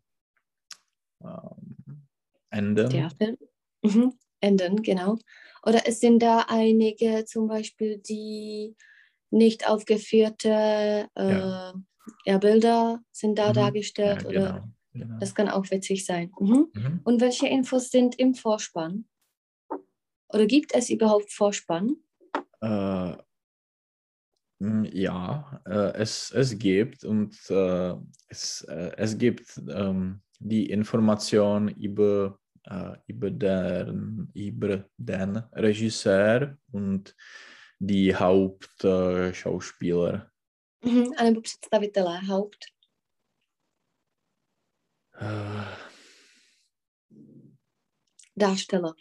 ähm, enden. Der Film. Mhm. Enden, genau. Oder es sind da einige zum Beispiel, die nicht aufgeführte äh, Ja. ja, Bilder sind da Mhm. dargestellt. Ja, oder genau, genau. das kann auch witzig sein. Mhm. Mhm. Und welche Infos sind im Vorspann? Oder gibt es überhaupt Vorspann? Äh, ja, äh, es, es gibt und äh, es, äh, es gibt ähm, die Information über, äh, über, den, über den Regisseur und die Hauptschauspieler. Schauspieler. Mhm. Anebo představitelé, Haupt. äh, Darsteller.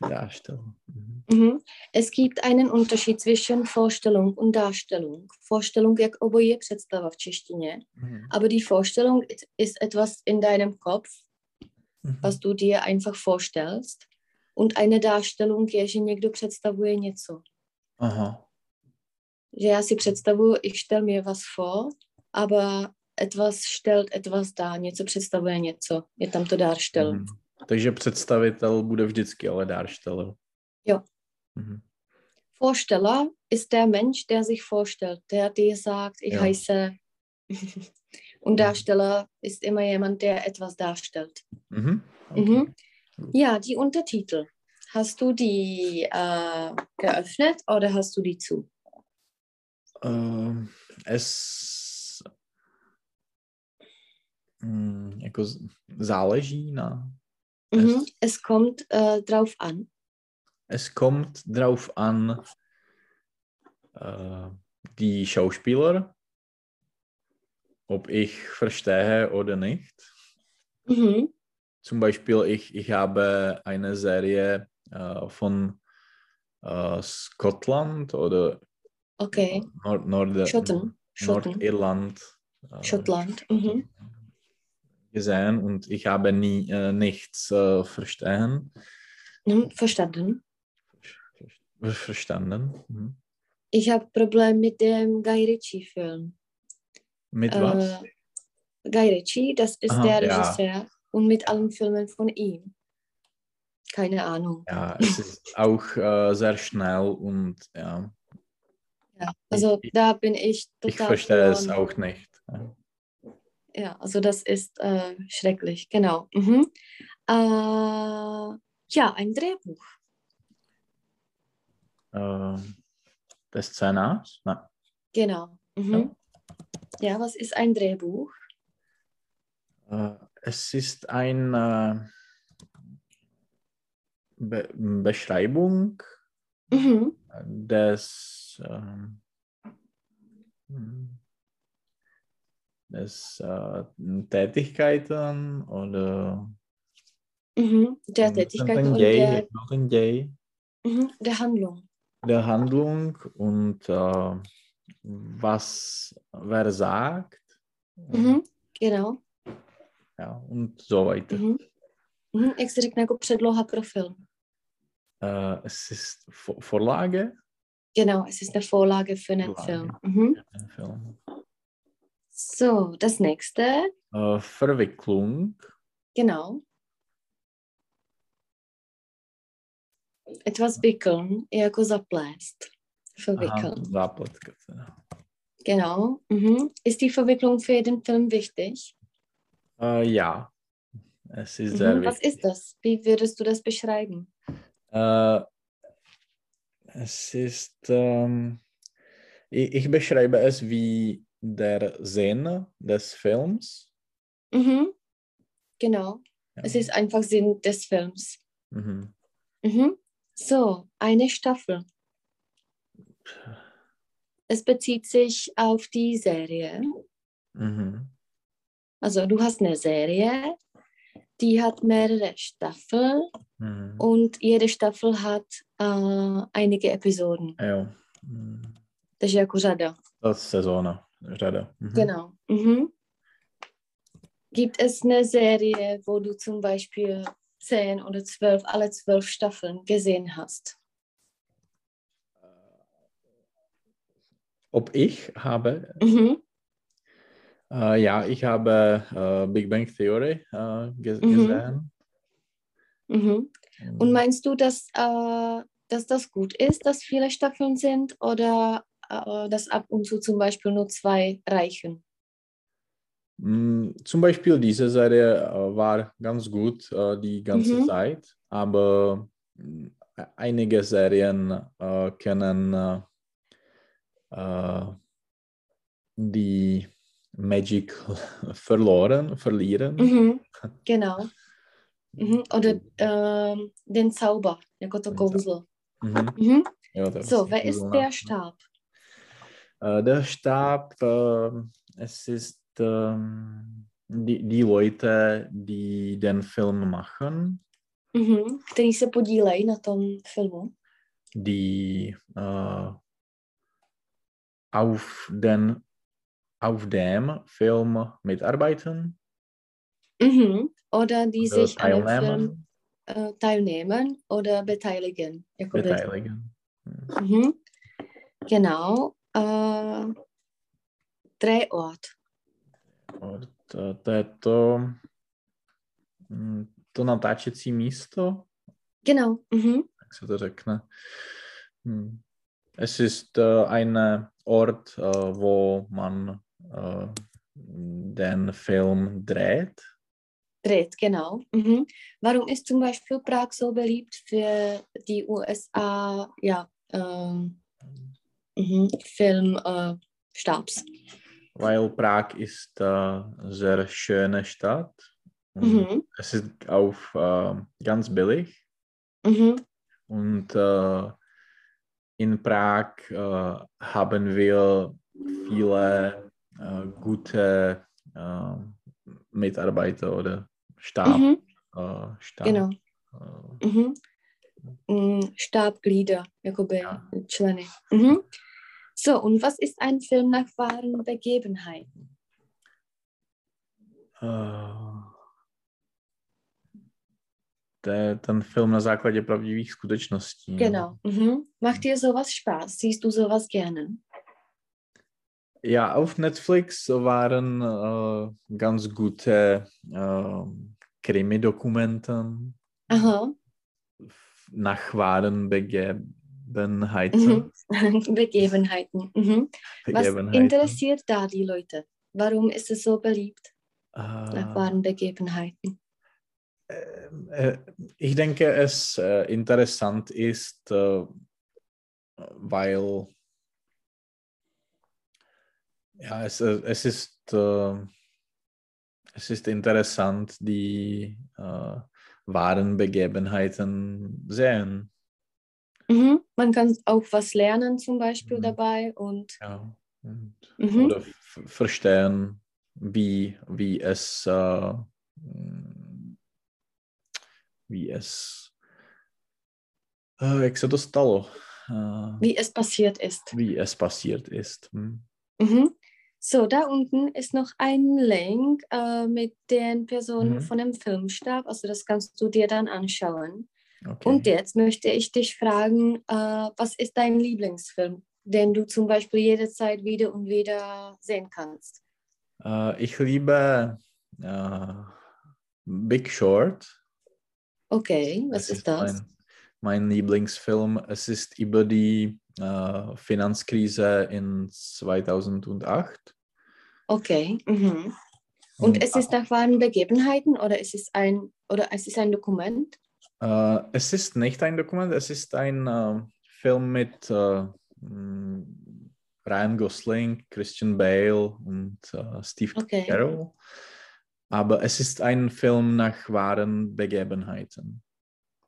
Darsteller. Mhm. Mhm. Es gibt einen Unterschied zwischen Vorstellung und Darstellung. Vorstellung, jak obojí je představa v češtině, Mhm. aber die Vorstellung ist- ist etwas in deinem Kopf, Mhm. was du dir einfach vorstellst. Und eine Darstellung je, že někdo představuje něco. Aha. Že já si představuju, ich stell mir was vor, aber etwas stellt etwas dar, něco představuje něco. Je tam to Darstellung. Mhm. Takže představitel bude vždycky ale Darsteller. Jo. Mhm. Vorsteller ist der Mensch, der sich vorstellt, der dir sagt, ich Ja. heiße. Und Darsteller ist immer jemand, der etwas darstellt. Mhm. Mhm. Ja, die Untertitel. Hast du die äh, geöffnet oder hast du die zu? Ehm, es mm, jako záleží na... Mhm. Es kommt äh, drauf an. Es kommt drauf an, äh, die Schauspieler, ob ich verstehe oder nicht. Mhm. Zum Beispiel, ich, ich habe eine Serie äh, von äh, Schottland oder Okay. Nord Nord Schotten. Schotten. Nordirland äh, Schottland. Mhm. gesehen und ich habe nie äh, nichts äh, verstehen. Verstanden. ver- verstanden. Mhm. Ich habe Problem mit dem Guy Ritchie-Film. Mit was? Äh, Guy Ritchie, das ist Aha, der ja. Regisseur. Und mit allen Filmen von ihm. Keine Ahnung. Ja, es ist auch äh, sehr schnell und ja, Ja, also ich- da bin ich total ich verstehe es auch nicht. Ja. Ja, also das ist äh, schrecklich, genau. Mhm. Äh, ja, ein Drehbuch. Ähm, des Szenarios? Nein. Genau. Mhm. Ja, was ist ein Drehbuch? Äh, es ist eine Be Beschreibung Mhm. des, hm, des äh, Tätigkeiten oder Mhm. Der Tätigkeit something und der, mhm. der Handlung. der Handlung und äh, was wer sagt. Mhm. Genau. Ja, und so weiter. Mhm. Mhm. Jak se řekne jako předloha pro film. Äh, es ist Vo- Vorlage Genau, es ist eine Vorlage für einen Vorlage. Film. Mhm. einen Film. So, das nächste. Äh, Verwicklung. Genau. Etwas wickeln, jako zaplést. Aha, Verwickeln. Zápletka teda. Genau. Mhm. Ist die Verwicklung für den Film wichtig? Äh, ja, es ist sehr Mhm. Was wichtig. ist das? Wie würdest du das beschreiben? Äh, es ist, ähm, ich, ich beschreibe es wie der Sinn des Films. Mhm. Genau. Ja. Es ist einfach Sinn des Films. Mhm. Mhm. So, eine Staffel. Es bezieht sich auf die Serie. Mhm. Also du hast eine Serie, die hat mehrere Staffeln Mhm. und jede Staffel hat äh, einige Episoden. Jo. Mhm. Takže jako řada. To je sezóna, řada. Mhm. Genau. Mhm. Gibt es eine Serie, wo du zum Beispiel zehn oder zwölf, alle zwölf Staffeln gesehen hast? Ob ich habe, Mhm. äh, ja, ich habe äh, Big Bang Theory äh, ge Mhm. gesehen. Mhm. Und meinst du, dass, äh, dass das gut ist, dass viele Staffeln sind oder äh, dass ab und zu zum Beispiel nur zwei reichen? Mm, Zum Beispiel diese Serie äh, war ganz gut äh, die ganze Mhm. Zeit, aber mm, einige Serien äh, können äh, äh, die Magic verloren, verlieren. Mhm. Genau. Mhm. Oder ähm, den Zauber, jako to kouzlo. Mhm. Mhm. Ja, das So, wer ist der Stab? Äh, der Stab, äh, es ist ähm, die, die Leute, die den Film machen, Mhm. Který se podílejí na tom filmu. die äh, auf, den, auf dem Film mitarbeiten, Mhm. Oder die oder sich an dem Film teilnehmen, äh, teilnehmen oder beteiligen. Beteiligen. Mhm. Genau. Äh, Drehort. Und, äh, to natáčecí místo, Genau. Mhm. jak se to řekne. Es ist äh, ein Ort, äh, wo man äh, den Film dreht. Dreht, genau. Mhm. Warum ist zum Beispiel Prag so beliebt für die USA, ja, ähm, mhm. Filmstabs? Äh, Stabs? Weil Prag ist äh, sehr schöne Stadt. Mhm. Es ist auf äh, ganz billig. Mhm. Und äh, in Prag äh, haben wir viele äh, gute äh, Mitarbeiter oder Stab. Mhm. Äh, Stab Genau. äh, Mhm. Mm, Stabglieder, jakoby Ja. členy. Mhm. So, und was ist ein Film nach wahren Begebenheiten? äh, to je ten film na základě pravdivých skutečností. no. Genau. Mhm. Macht dir sowas Spaß? Siehst du sowas gerne? Ja, auf Netflix waren äh, ganz gute äh, Krimi-Dokumenten Aha. nach wahren Begebenheiten. Mhm. Begebenheiten. Mhm. Was Begebenheiten. interessiert da die Leute? Warum ist es so beliebt nach Äh, wahren Begebenheiten? äh, ich denke, es äh, interessant ist, äh, weil ja, es, äh, es ist äh, es ist interessant, die äh, wahren Begebenheiten sehen. Mhm. Man kann auch was lernen zum Beispiel Mhm. dabei und Ja. Und, Mhm. Oder verstehen, wie, wie es äh, wie es äh, jak se äh, Wie es passiert ist. wie es passiert ist. Hm. Mhm. So, da unten ist noch ein Link äh, mit den Personen Mhm. von dem Filmstab. Also das kannst du dir dann anschauen. Okay. Und jetzt möchte ich dich fragen, äh, was ist dein Lieblingsfilm, den du zum Beispiel jederzeit wieder und wieder sehen kannst? Äh, ich liebe äh, Big Short. Okay, was Es ist das? Mein, mein Lieblingsfilm. Es ist über die äh, Finanzkrise in 2008. Okay. Mhm. Und es ist nach wahren Begebenheiten oder es ist ein oder es ist ein Dokument? Äh, es ist nicht ein Dokument, es ist ein äh, Film mit äh, mh, Ryan Gosling, Christian Bale und äh, Steve Okay. Carell. Aber es ist ein Film nach wahren Begebenheiten.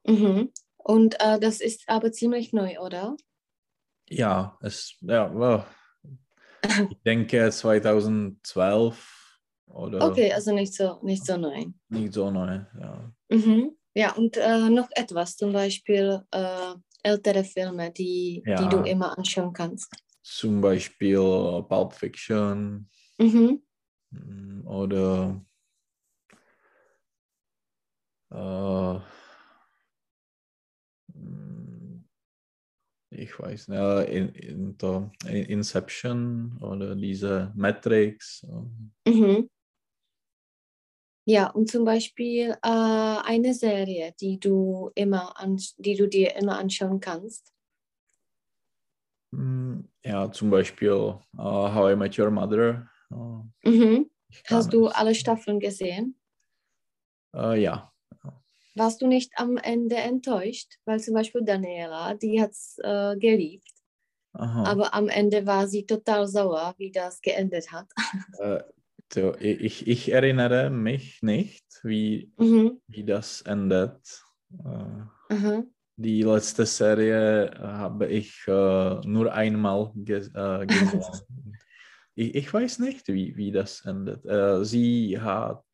Mhm. Und äh, das ist aber ziemlich neu, oder? Ja, es, ja, well, ich denke 2012 oder Okay, also nicht so, nicht so neu. nicht so neu. Ja. Mhm. Ja, und äh, noch etwas, zum Beispiel äh, ältere Filme, die, die Ja. du immer anschauen kannst. Zum Beispiel Pulp Fiction Mhm. mm, oder äh, ich weiß nicht, in, in, in Inception oder diese Matrix. Mhm. Ja, und zum Beispiel äh, eine Serie, die du immer an, die du dir immer anschauen kannst. mm, Ja, zum Beispiel äh, How I Met Your Mother. äh, Mhm. Hast du alle Staffeln gesehen? Äh, ja. Warst du nicht am Ende enttäuscht? Weil zum Beispiel Daniela, die hat es äh, geliebt, Aha. aber am Ende war sie total sauer, wie das geendet hat. Äh, so, ich, ich erinnere mich nicht, wie, Mhm. wie das endet. Äh, die letzte Serie äh, habe ich äh, nur einmal ge äh, gesehen. ich, ich weiß nicht, wie, wie das endet. Sie hat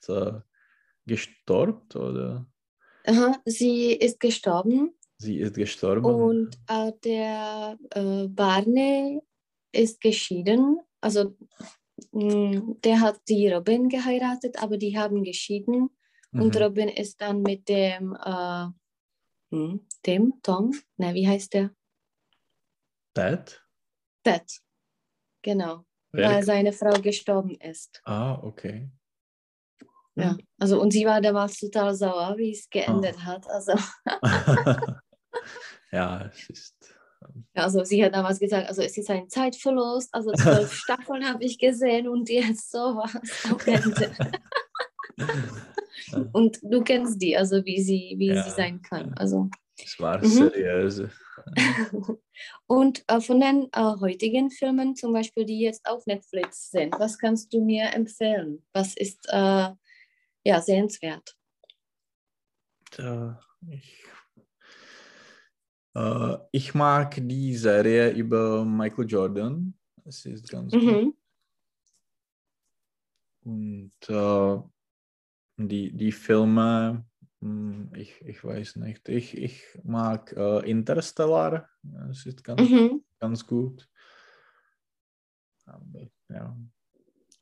gestorben oder Aha. Sie ist gestorben sie ist gestorben. und äh, der äh, Barney ist geschieden. Also mh, der hat die Robin geheiratet, aber die haben geschieden. Und Mhm. Robin ist dann mit dem, äh, hm, dem, Tom, ne, wie heißt der? Ted? Ted. Genau, weil Wer? seine Frau gestorben ist. Ah, okay. Ja, also und sie war damals total sauer, wie es geendet hat. Also, ja, es ist. also sie hat damals gesagt, also es ist ein Zeitverlust, also zwölf Staffeln habe ich gesehen und jetzt sowas am Ende. Und du kennst die, also wie sie, wie Ja, sie sein kann. Also Es war Mhm. seriös. Und äh, von den äh, heutigen Filmen, zum Beispiel, die jetzt auf Netflix sind, was kannst du mir empfehlen? Was ist äh, ja, sehenswert? Äh, ich, äh, ich mag die Serie über Michael Jordan. Es ist ganz gut. Mhm. Und äh, die, die Filme, hm, ich, ich weiß nicht. Ich, ich mag äh, Interstellar. Es ist ganz, Mhm. ganz gut. Aber, ja,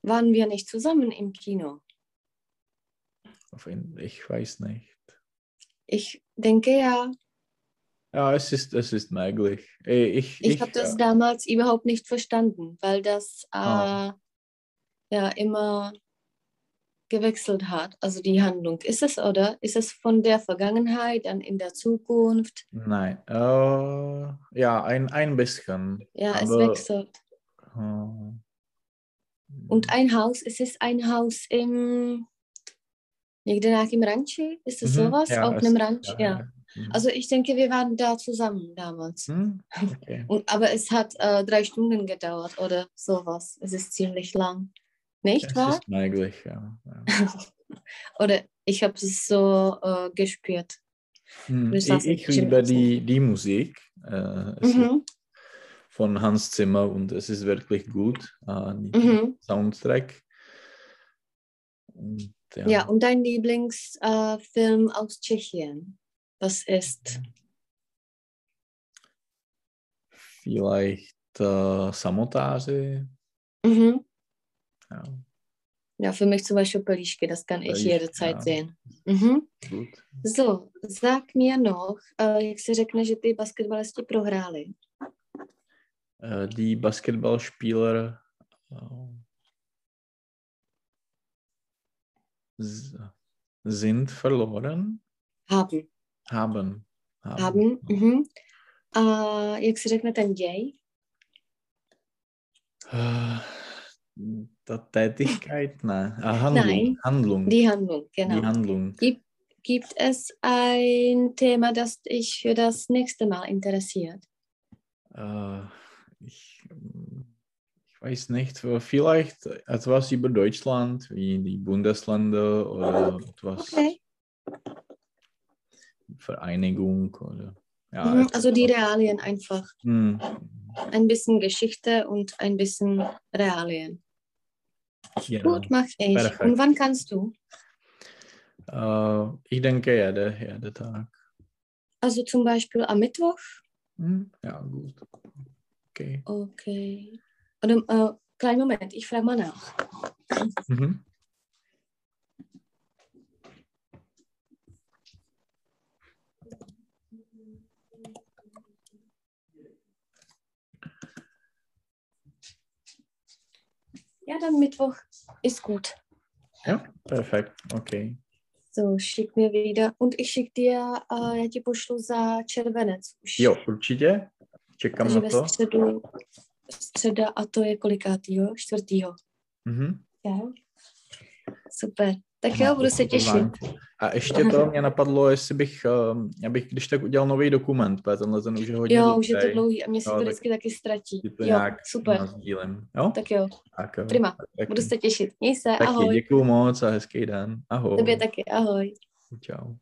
Waren wir nicht zusammen im Kino? Ich weiß nicht. Ich denke ja. Ja, es ist, es ist möglich. Eh, Ich, Ich habe das äh, damals überhaupt nicht verstanden, weil das äh, Ah. ja immer gewechselt hat, also die Handlung. Ist es oder ist es von der Vergangenheit dann in der Zukunft? Nein, äh, ja, ein, ein bisschen. Ja, es aber, wechselt. äh, Und ein Haus, es ist ein Haus im, někde nějakým ranči? Ist das mhm, sowas? ja, Auf einem Ranch? Ja. ja. Mhm. Also ich denke, wir waren da zusammen damals. Hm, okay. Und, aber es hat äh, drei Stunden gedauert oder sowas. Es ist ziemlich lang. Nicht Es wahr? ist möglich, ja. ja. Oder ich habe es so äh, gespürt. Hm, Ich, ich liebe die, die Musik. Äh, Mhm. von Hans Zimmer und es ist wirklich gut. Äh, Mhm. Soundtrack. Und, ja. Ja, und dein Lieblingsfilm äh, Film aus Tschechien? Was ist? vielleicht äh, Samotáři. Mhm. Ja, Ja, für mich zum Beispiel Pelíšky, das kann ich Pelíšky, jederzeit ja. sehen. Mhm. gut. So, sag mir noch, äh, jak se řekne, že ty basketbalisti prohráli. Äh, die Basketballspieler sind verloren, Haben. haben. Haben. Mhm. A jak se řekne ten děj? Äh, der Tätigkeit, nein. Handlung. Nein. Handlung. Die Handlung, genau. Die Handlung. Gibt, gibt es ein Thema, das dich für das nächste Mal interessiert? Äh, ich weiß nicht, vielleicht etwas über Deutschland, wie die Bundesländer oder etwas Okay. Vereinigung oder ja. Mhm, also die Realien einfach. Hm, Ein bisschen Geschichte und ein bisschen Realien. genau. Gut, mach ich. Perfekt. Und wann kannst du? Äh, ich denke jeder, jeder Tag. Also zum Beispiel am Mittwoch? Hm, ja, gut. Okay. Okay. Oder, äh, kleinen Moment, ich frage mal nach. Mhm. Ja, dann Mittwoch ist gut. Ja, perfekt. Okay. So, schick mir wieder. Und ich schick dir, uh, já ti pošlu za červenec. Už. Jo, určitě. Čekám Takže na ve to. středu, středa a to je kolikátýho? Čtvrtýho. Mhm. Jo? Super. Tak jo, budu se těšit. A ještě to mě napadlo, jestli bych, um, já bych když tak udělal nový dokument, protože tenhle ten už je hodně Jo, už je to dlouhý. dlouhý a mě se Jo, to tak vždycky taky ztratí. To Jo, nějak super. Jo? Tak jo, Tak, jo. prima. Tak, Budu se těšit. Měj se, taky ahoj. děkuju moc a hezký den. Ahoj. Tobě taky, ahoj. Čau.